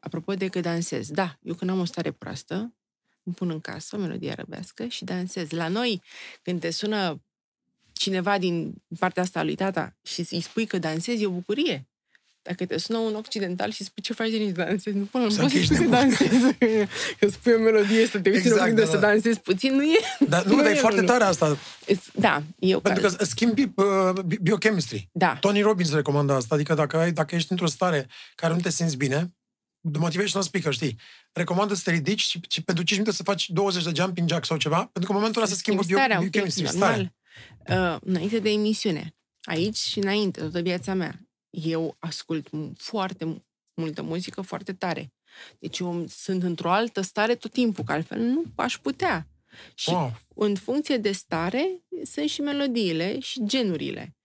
B: Apropo de că dansez, da, eu când am o stare proastă, îmi pun în casă o melodie arăbească și dansez. La noi, când te sună cineva din partea asta lui tata și îi spui că dansezi, e o bucurie. Dacă te sună un occidental și spui ce faci de nici dansezi, nu până nu poți să spui să dansezi. *laughs* Că spui o melodie, să te uiți exact, da, să da. dansezi puțin, nu e...
A: Dar nu, nu dar e foarte tare asta.
B: Da, eu
A: Pentru care... că schimbi uh, biochemistry.
B: Da.
A: Tony Robbins recomandă asta, adică dacă, ai, dacă ești într-o stare care nu te simți bine, de motivational speaker, știi, recomandă să te ridici și, și pentru 5 minute să faci 20 de jumping jack sau ceva, pentru că în momentul ăla să schimbă bio,
B: starea, ok,
A: biochemistry, starea.
B: normal. Uh, înainte de emisiune, aici și înainte, toată viața mea, eu ascult m- foarte m- multă muzică, foarte tare. Deci eu sunt într-o altă stare tot timpul, că altfel nu aș putea. Și
A: Wow.
B: în funcție de stare sunt și melodiile și genurile.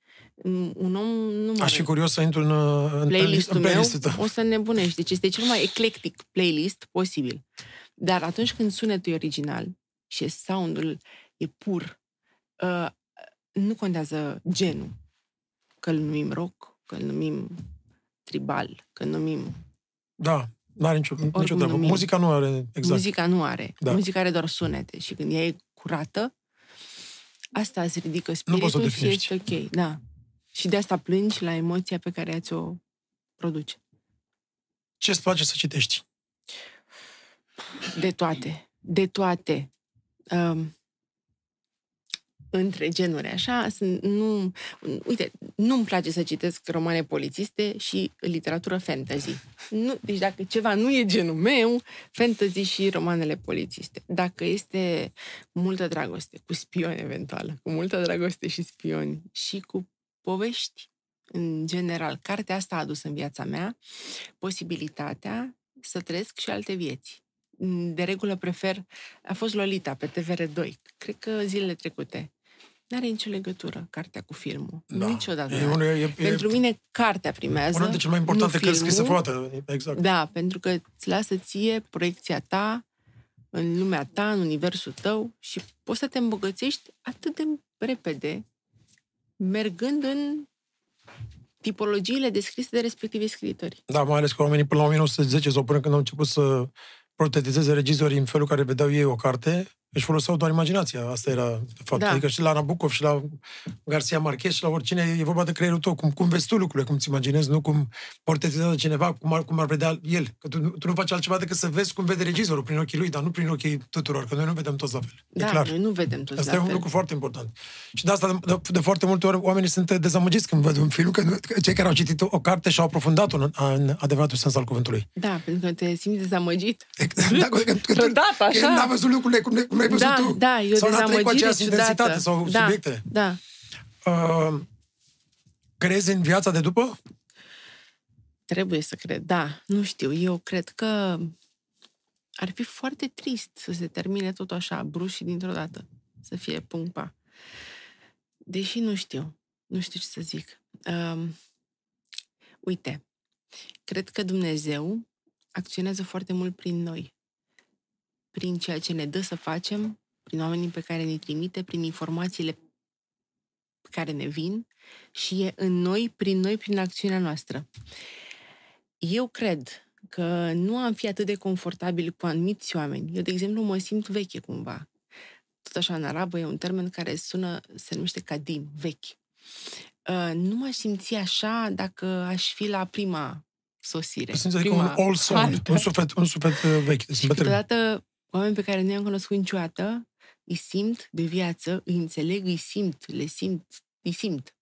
B: Mm, Un om nu mai
A: Aș fi curios să intru în, uh, în, în,
B: playlistul
A: în
B: meu,
A: playlistul tău.
B: o să nebunești. Deci este cel mai eclectic playlist posibil. Dar atunci când sunetul e original și soundul e pur, uh, nu contează genul. Că îl numim rock, că îl numim tribal, că îl numim...
A: Da, nu are nicio, nicio treabă.
B: numim.
A: Muzica nu are, exact.
B: Muzica nu are.
A: Da.
B: Muzica are doar sunete. Și când ea e curată, asta îți ridică
A: poți să o
B: spiritul și
A: definești.
B: este ok. Da. Și de asta plângi la emoția pe care ți-o produce.
A: Ce îți place să citești?
B: De toate. De toate. Um, între genuri, așa, sunt, nu, uite, nu-mi place să citesc romane polițiste și literatură fantasy. Nu, deci dacă ceva nu e genul meu, fantasy și romanele polițiste. Dacă este cu multă dragoste, cu spioni eventual, cu multă dragoste și spioni și cu povești, în general, cartea asta a adus în viața mea posibilitatea să trăiesc și alte vieți. De regulă prefer, a fost Lolita pe TVR2, cred că zilele trecute. N-are nicio legătură cartea cu filmul.
A: Da.
B: Niciodată.
A: E, unul, e, e,
B: Pentru mine cartea primează,
A: una dintre cele mai importante
B: nu
A: cărți scrise
B: filmul.
A: vreodată. Exact.
B: Da, pentru că îți lasă ție proiecția ta în lumea ta, în universul tău și poți să te îmbogățești atât de repede, mergând în tipologiile descrise de respectivi scriitori.
A: Da, mai ales că oamenii până la 1910 sau până când au început să protetizeze regizorii în felul care vedeau ei o carte, își foloseau doar imaginația. Asta era, de fapt.
B: Da.
A: Adică și la Nabokov, și la Garcia Marquez, și la oricine, e vorba de creierul tău. Cum, cum vezi tu lucrurile, cum ți imaginezi, nu cum portretizează cineva, cum ar, cum ar vedea el. Că tu, tu nu faci altceva decât să vezi cum vede regizorul prin ochii lui, dar nu prin ochii tuturor, că noi nu vedem toți la fel.
B: Da,
A: e clar.
B: noi nu vedem toți
A: Asta
B: la
A: e un
B: fel.
A: lucru foarte important. Și de asta, de, de foarte multe ori, oamenii sunt dezamăgiți când văd un film, că, nu- că cei care au citit o carte și au aprofundat-o în, în adevăratul sens al cuvântului.
B: Da, pentru că te simți dezamăgit.
A: Da, că, că, că,
B: Deodată,
A: că
B: așa.
A: N-a văzut lucrurile cum, ne- cum le-ai văzut
B: Da,
A: tu.
B: da, e o
A: sau n-a trăit cu
B: dezamăgire
A: aceeași intensitate
B: ciudată.
A: sau
B: da,
A: subiecte.
B: Da,
A: Uh, crezi în viața de după?
B: trebuie să cred. Da, nu știu. Eu cred că ar fi foarte trist să se termine tot așa, brusc și dintr-o dată. Să fie punct pa. Deși nu știu. Nu știu ce să zic. Um, uite, cred că Dumnezeu acționează foarte mult prin noi. Prin ceea ce ne dă să facem, prin oamenii pe care ne trimite, prin informațiile care ne vin și e în noi, prin noi, prin acțiunea noastră. Eu cred că nu am fi atât de confortabil cu anumiți oameni. Eu, de exemplu, mă simt veche cumva. Tot așa, în arabă e un termen care sună, se numește cadim, vechi. Uh, nu m-aș simți așa dacă aș fi la prima sosire.
A: Simți adică
B: prima
A: un old soul,
B: hartă.
A: un suflet, un suflet uh, vechi. Deci
B: Și
A: bătrân.
B: câteodată oameni pe care nu i-am cunoscut niciodată, îi simt de viață, îi înțeleg, îi simt, le simt, îi simt.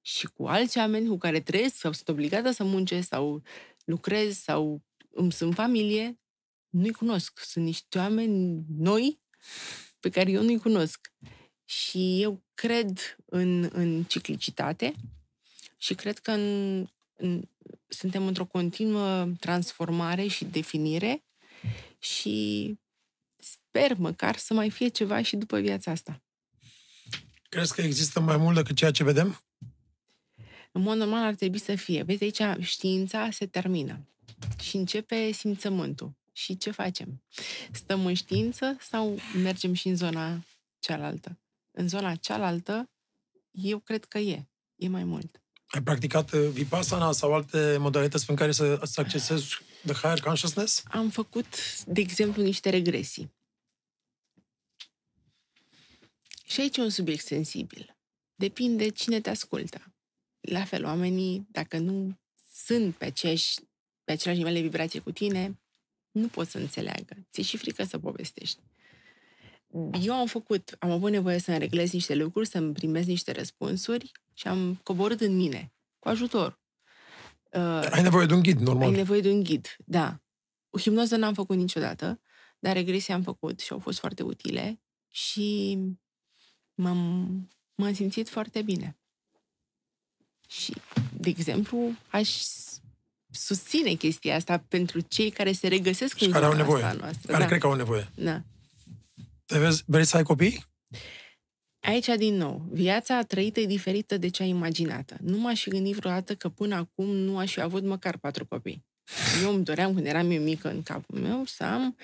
B: Și cu alți oameni cu care trăiesc sau sunt obligată să muncesc sau lucrez sau îmi sunt familie, nu-i cunosc. Sunt niște oameni noi pe care eu nu-i cunosc. Și eu cred în, în ciclicitate și cred că în, în, suntem într-o continuă transformare și definire și sper măcar să mai fie ceva și după viața asta.
A: Crezi că există mai mult decât ceea ce vedem?
B: În mod normal ar trebui să fie. Vezi, aici știința se termină și începe simțământul. Și ce facem? Stăm în știință sau mergem și în zona cealaltă? În zona cealaltă, eu cred că e. E mai mult.
A: Ai practicat uh, Vipassana sau alte modalități prin care să, să accesezi the higher consciousness?
B: Am făcut, de exemplu, niște regresii. Și aici e un subiect sensibil. Depinde cine te ascultă. La fel, oamenii, dacă nu sunt pe, aceeași, pe același nivel de vibrație cu tine, nu pot să înțeleagă. Ți-e și frică să povestești. Eu am făcut, am avut nevoie să-mi reglez niște lucruri, să-mi primesc niște răspunsuri și am coborât în mine, cu ajutor. Uh,
A: Ai nevoie de un ghid,
B: ai
A: normal.
B: nevoie de un ghid, da. hipnoză n-am făcut niciodată, dar regresie am făcut și au fost foarte utile și m-am, m-am simțit foarte bine. Și, de exemplu, aș susține chestia asta pentru cei care se regăsesc
A: Și
B: în
A: care au
B: zona
A: nevoie.
B: asta noastră.
A: Care
B: da.
A: cred că au nevoie.
B: Da.
A: Te vezi, vrei să ai copii?
B: Aici, din nou, viața trăită e diferită de cea imaginată. Nu m-aș fi gândit vreodată că până acum nu aș fi avut măcar patru copii. Eu îmi doream, când eram eu mică în capul meu, să am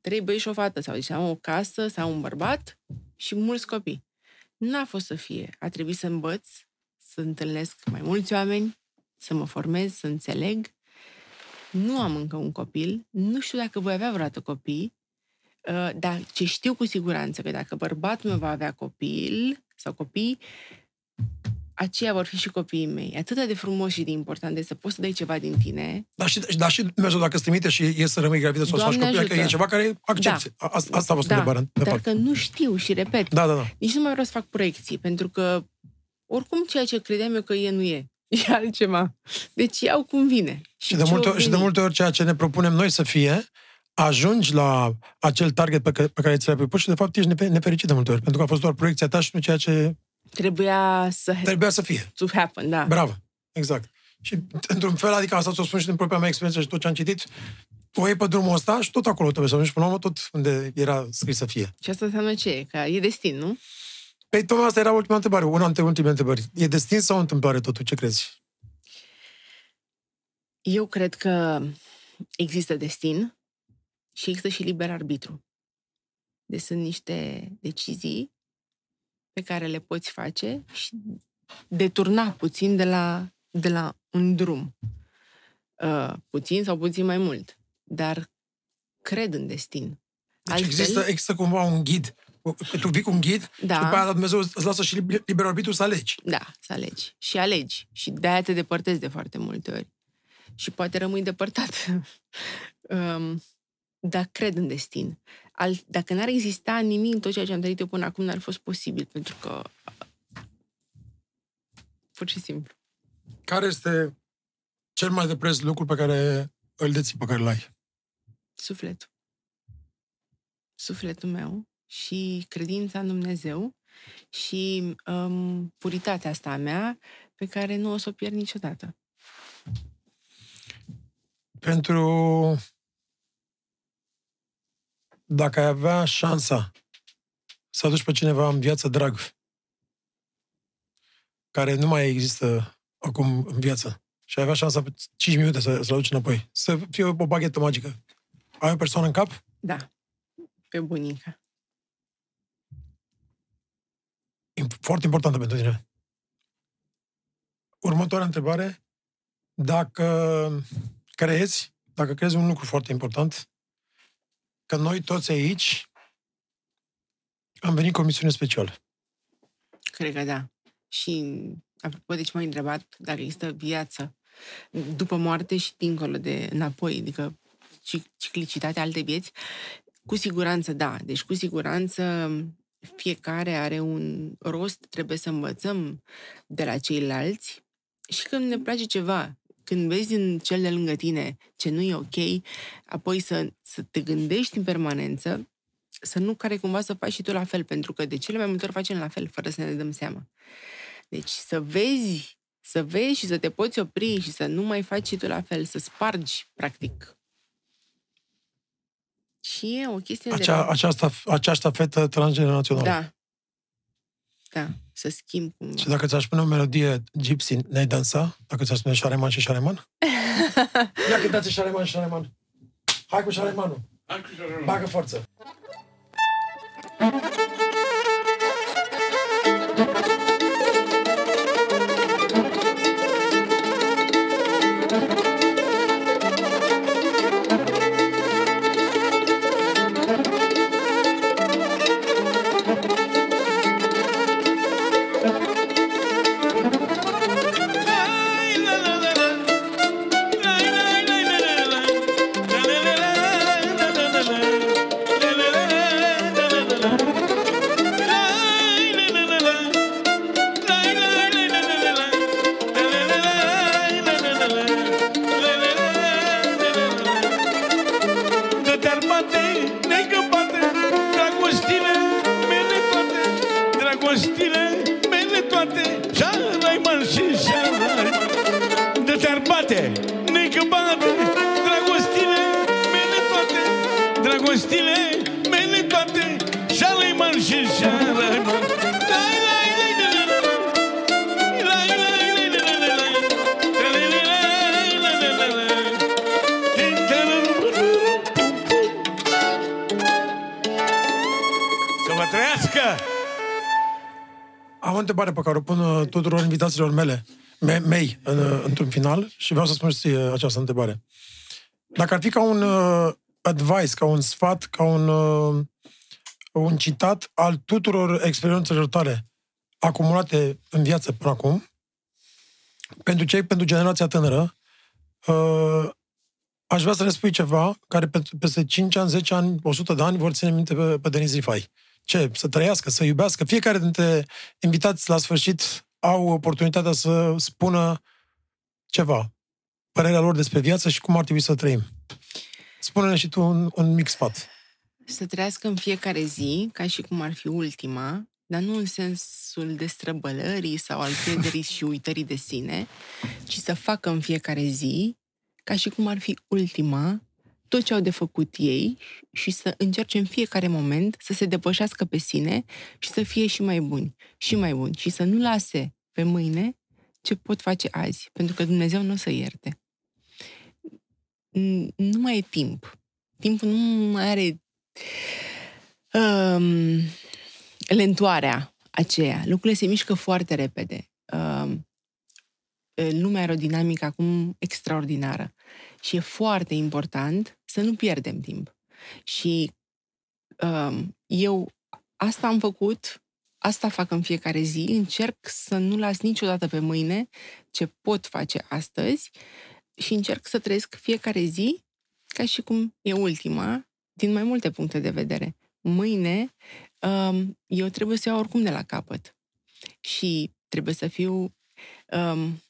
B: trei băi și o fată, sau să am o casă, să am un bărbat și mulți copii. N-a fost să fie. A trebuit să învăț, să întâlnesc mai mulți oameni, să mă formez, să înțeleg. Nu am încă un copil, nu știu dacă voi avea vreodată copii, Uh, dar ce știu cu siguranță, că dacă bărbatul meu va avea copil sau copii, aceia vor fi și copiii mei. E atât de frumos și de important de să poți să dai ceva din tine.
A: Dar și, dar și Dumnezeu, dacă îți trimite și e să rămâi gravidă sau să faci
B: Doamne
A: copii, că e
B: ajută.
A: ceva care accepti. Da. Asta, asta a fost
B: da,
A: întrebarea, de
B: dar
A: fapt.
B: că nu știu și repet,
A: Da, da, da.
B: nici nu mai vreau să fac proiecții, pentru că oricum ceea ce credeam eu că e, nu e. *laughs* E altceva. Deci iau cum vine.
A: Și de,
B: ce
A: multe,
B: o
A: ori- și de
B: veni.
A: multe ori ceea ce ne propunem noi să fie, ajungi la acel target pe care, pe care ți l-ai propus și de fapt ești nefe- nefericit de multe ori, pentru că a fost doar proiecția ta și nu ceea ce
B: Trebuia să
A: trebuia să fie.
B: to happen, da.
A: Bravo, exact. Și într-un fel, adică asta ți-o spun și din propria mea experiență și tot ce am citit, o iei pe drumul ăsta și tot acolo trebuie să ajungi până la urmă, tot unde era scris să fie.
B: Și asta înseamnă ce? e? Că e destin, nu?
A: Păi, tocmai asta era ultima întrebare, una dintre ultimele întrebări. E destin sau o întâmplare totul? Ce crezi?
B: Eu cred că există destin și există și liber arbitru. Deci sunt niște decizii pe care le poți face și deturna puțin de la, de la un drum. Uh, puțin sau puțin mai mult. Dar cred în destin.
A: Deci există, există cumva un ghid. Tu vii cu un ghid
B: Da.
A: și după aia Dumnezeu îți lasă și liber liber arbitru să alegi.
B: Da, să alegi. Și alegi. Și de-aia te depărtezi de foarte multe ori. Și poate rămâi depărtat. *laughs* um, dar cred în destin. Al, dacă n-ar exista nimic în tot ceea ce am trăit eu până acum, n-ar fost posibil, pentru că pur și simplu.
A: Care este cel mai de preț lucru pe care îl deții, pe care îl ai?
B: Sufletul. Sufletul meu și credința în Dumnezeu și um, puritatea asta a mea pe care nu o să o pierd niciodată.
A: Pentru dacă ai avea șansa să aduci pe cineva în viață drag, care nu mai există acum în viață, și ai avea șansa pe 5 minute să, să-l aduci înapoi, să fie o baghetă magică. Ai o persoană în cap?
B: Da, pe bunica.
A: E foarte importantă pentru tine. Următoarea întrebare. Dacă crezi, dacă crezi un lucru foarte important, că noi toți aici am venit cu o misiune specială.
B: Cred că da. Și, apropo de ce m-ai întrebat, dacă există viață după moarte și dincolo de înapoi, adică cic- ciclicitatea alte vieți, cu siguranță da. Deci, cu siguranță, fiecare are un rost, trebuie să învățăm de la ceilalți și când ne place ceva, când vezi în cel de lângă tine ce nu e ok, apoi să, să te gândești în permanență să nu care cumva să faci și tu la fel, pentru că de cele mai multe ori facem la fel, fără să ne dăm seama. Deci să vezi, să vezi și să te poți opri și să nu mai faci și tu la fel, să spargi, practic. Și e o chestie
A: Acea,
B: de...
A: aceasta, acea ștafetă transgenerațională.
B: Da. Da, să schimb cumva.
A: Și dacă ți-aș pune o melodie gypsy, ne-ai dansa? Dacă ți-aș spune șareman și șareman? *laughs* Ia cântați șareman și șareman. Hai cu șaremanul. Bagă forță.
C: La
A: tuturor invitațiilor mele, me, mei, în, uh, într-un final, și vreau să spun și ție această întrebare. Dacă ar fi ca un uh, advice, ca un sfat, ca un, uh, un citat al tuturor experiențelor tale acumulate în viață până acum, pentru cei, pentru generația tânără, uh, aș vrea să ne spui ceva care pe, peste 5 ani, 10 ani, 100 de ani vor ține minte pe, pe Denis Rifai. Ce? Să trăiască, să iubească. Fiecare dintre invitați la sfârșit au oportunitatea să spună ceva. Părerea lor despre viață și cum ar trebui să trăim. Spune-ne și tu un, un mic sfat.
B: Să trăiască în fiecare zi, ca și cum ar fi ultima, dar nu în sensul destrăbălării sau al pierderii și uitării de sine, ci să facă în fiecare zi, ca și cum ar fi ultima, tot ce au de făcut ei și să încerce în fiecare moment să se depășească pe sine și să fie și mai buni, și mai buni, și să nu lase pe mâine ce pot face azi, pentru că Dumnezeu nu o să ierte. N- Nu mai e timp. Timpul nu mai are um, lentoarea aceea. Lucrurile se mișcă foarte repede. Um, lumea are o dinamică acum extraordinară și e foarte important să nu pierdem timp. Și um, eu asta am făcut, asta fac în fiecare zi, încerc să nu las niciodată pe mâine ce pot face astăzi și încerc să trăiesc fiecare zi ca și cum e ultima, din mai multe puncte de vedere. Mâine um, eu trebuie să iau oricum de la capăt și trebuie să fiu um,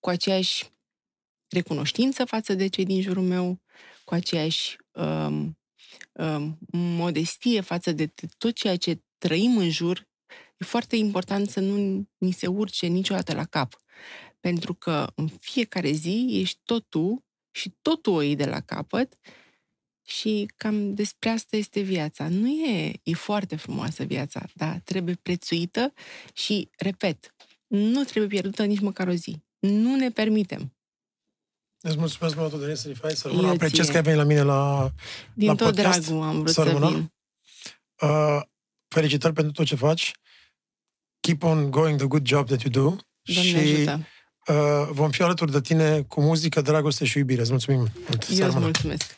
B: cu aceeași recunoștință față de cei din jurul meu, cu aceeași um, um, modestie față de t- tot ceea ce trăim în jur. E foarte important să nu ni se urce niciodată la cap. Pentru că în fiecare zi ești tot tu și totul o iei de la capăt și cam despre asta este viața. Nu e, e foarte frumoasă viața, dar trebuie prețuită și, repet, nu trebuie pierdută nici măcar o zi. Nu ne permitem.
A: Îți mulțumesc mult, Denis Rifai, să
B: Eu
A: rămână. Apreciez
B: ție.
A: că ai venit la mine la,
B: Din
A: la
B: tot
A: podcast.
B: dragul am vrut
A: Să
B: să,
A: rămână.
B: vin.
A: Uh, felicitări pentru tot ce faci. Keep on going the good job that you do.
B: Doamne
A: și
B: ajută.
A: uh, vom fi alături de tine cu muzică, dragoste și iubire. Îți mulțumim mult. Să
B: Eu îți
A: rămână.
B: mulțumesc.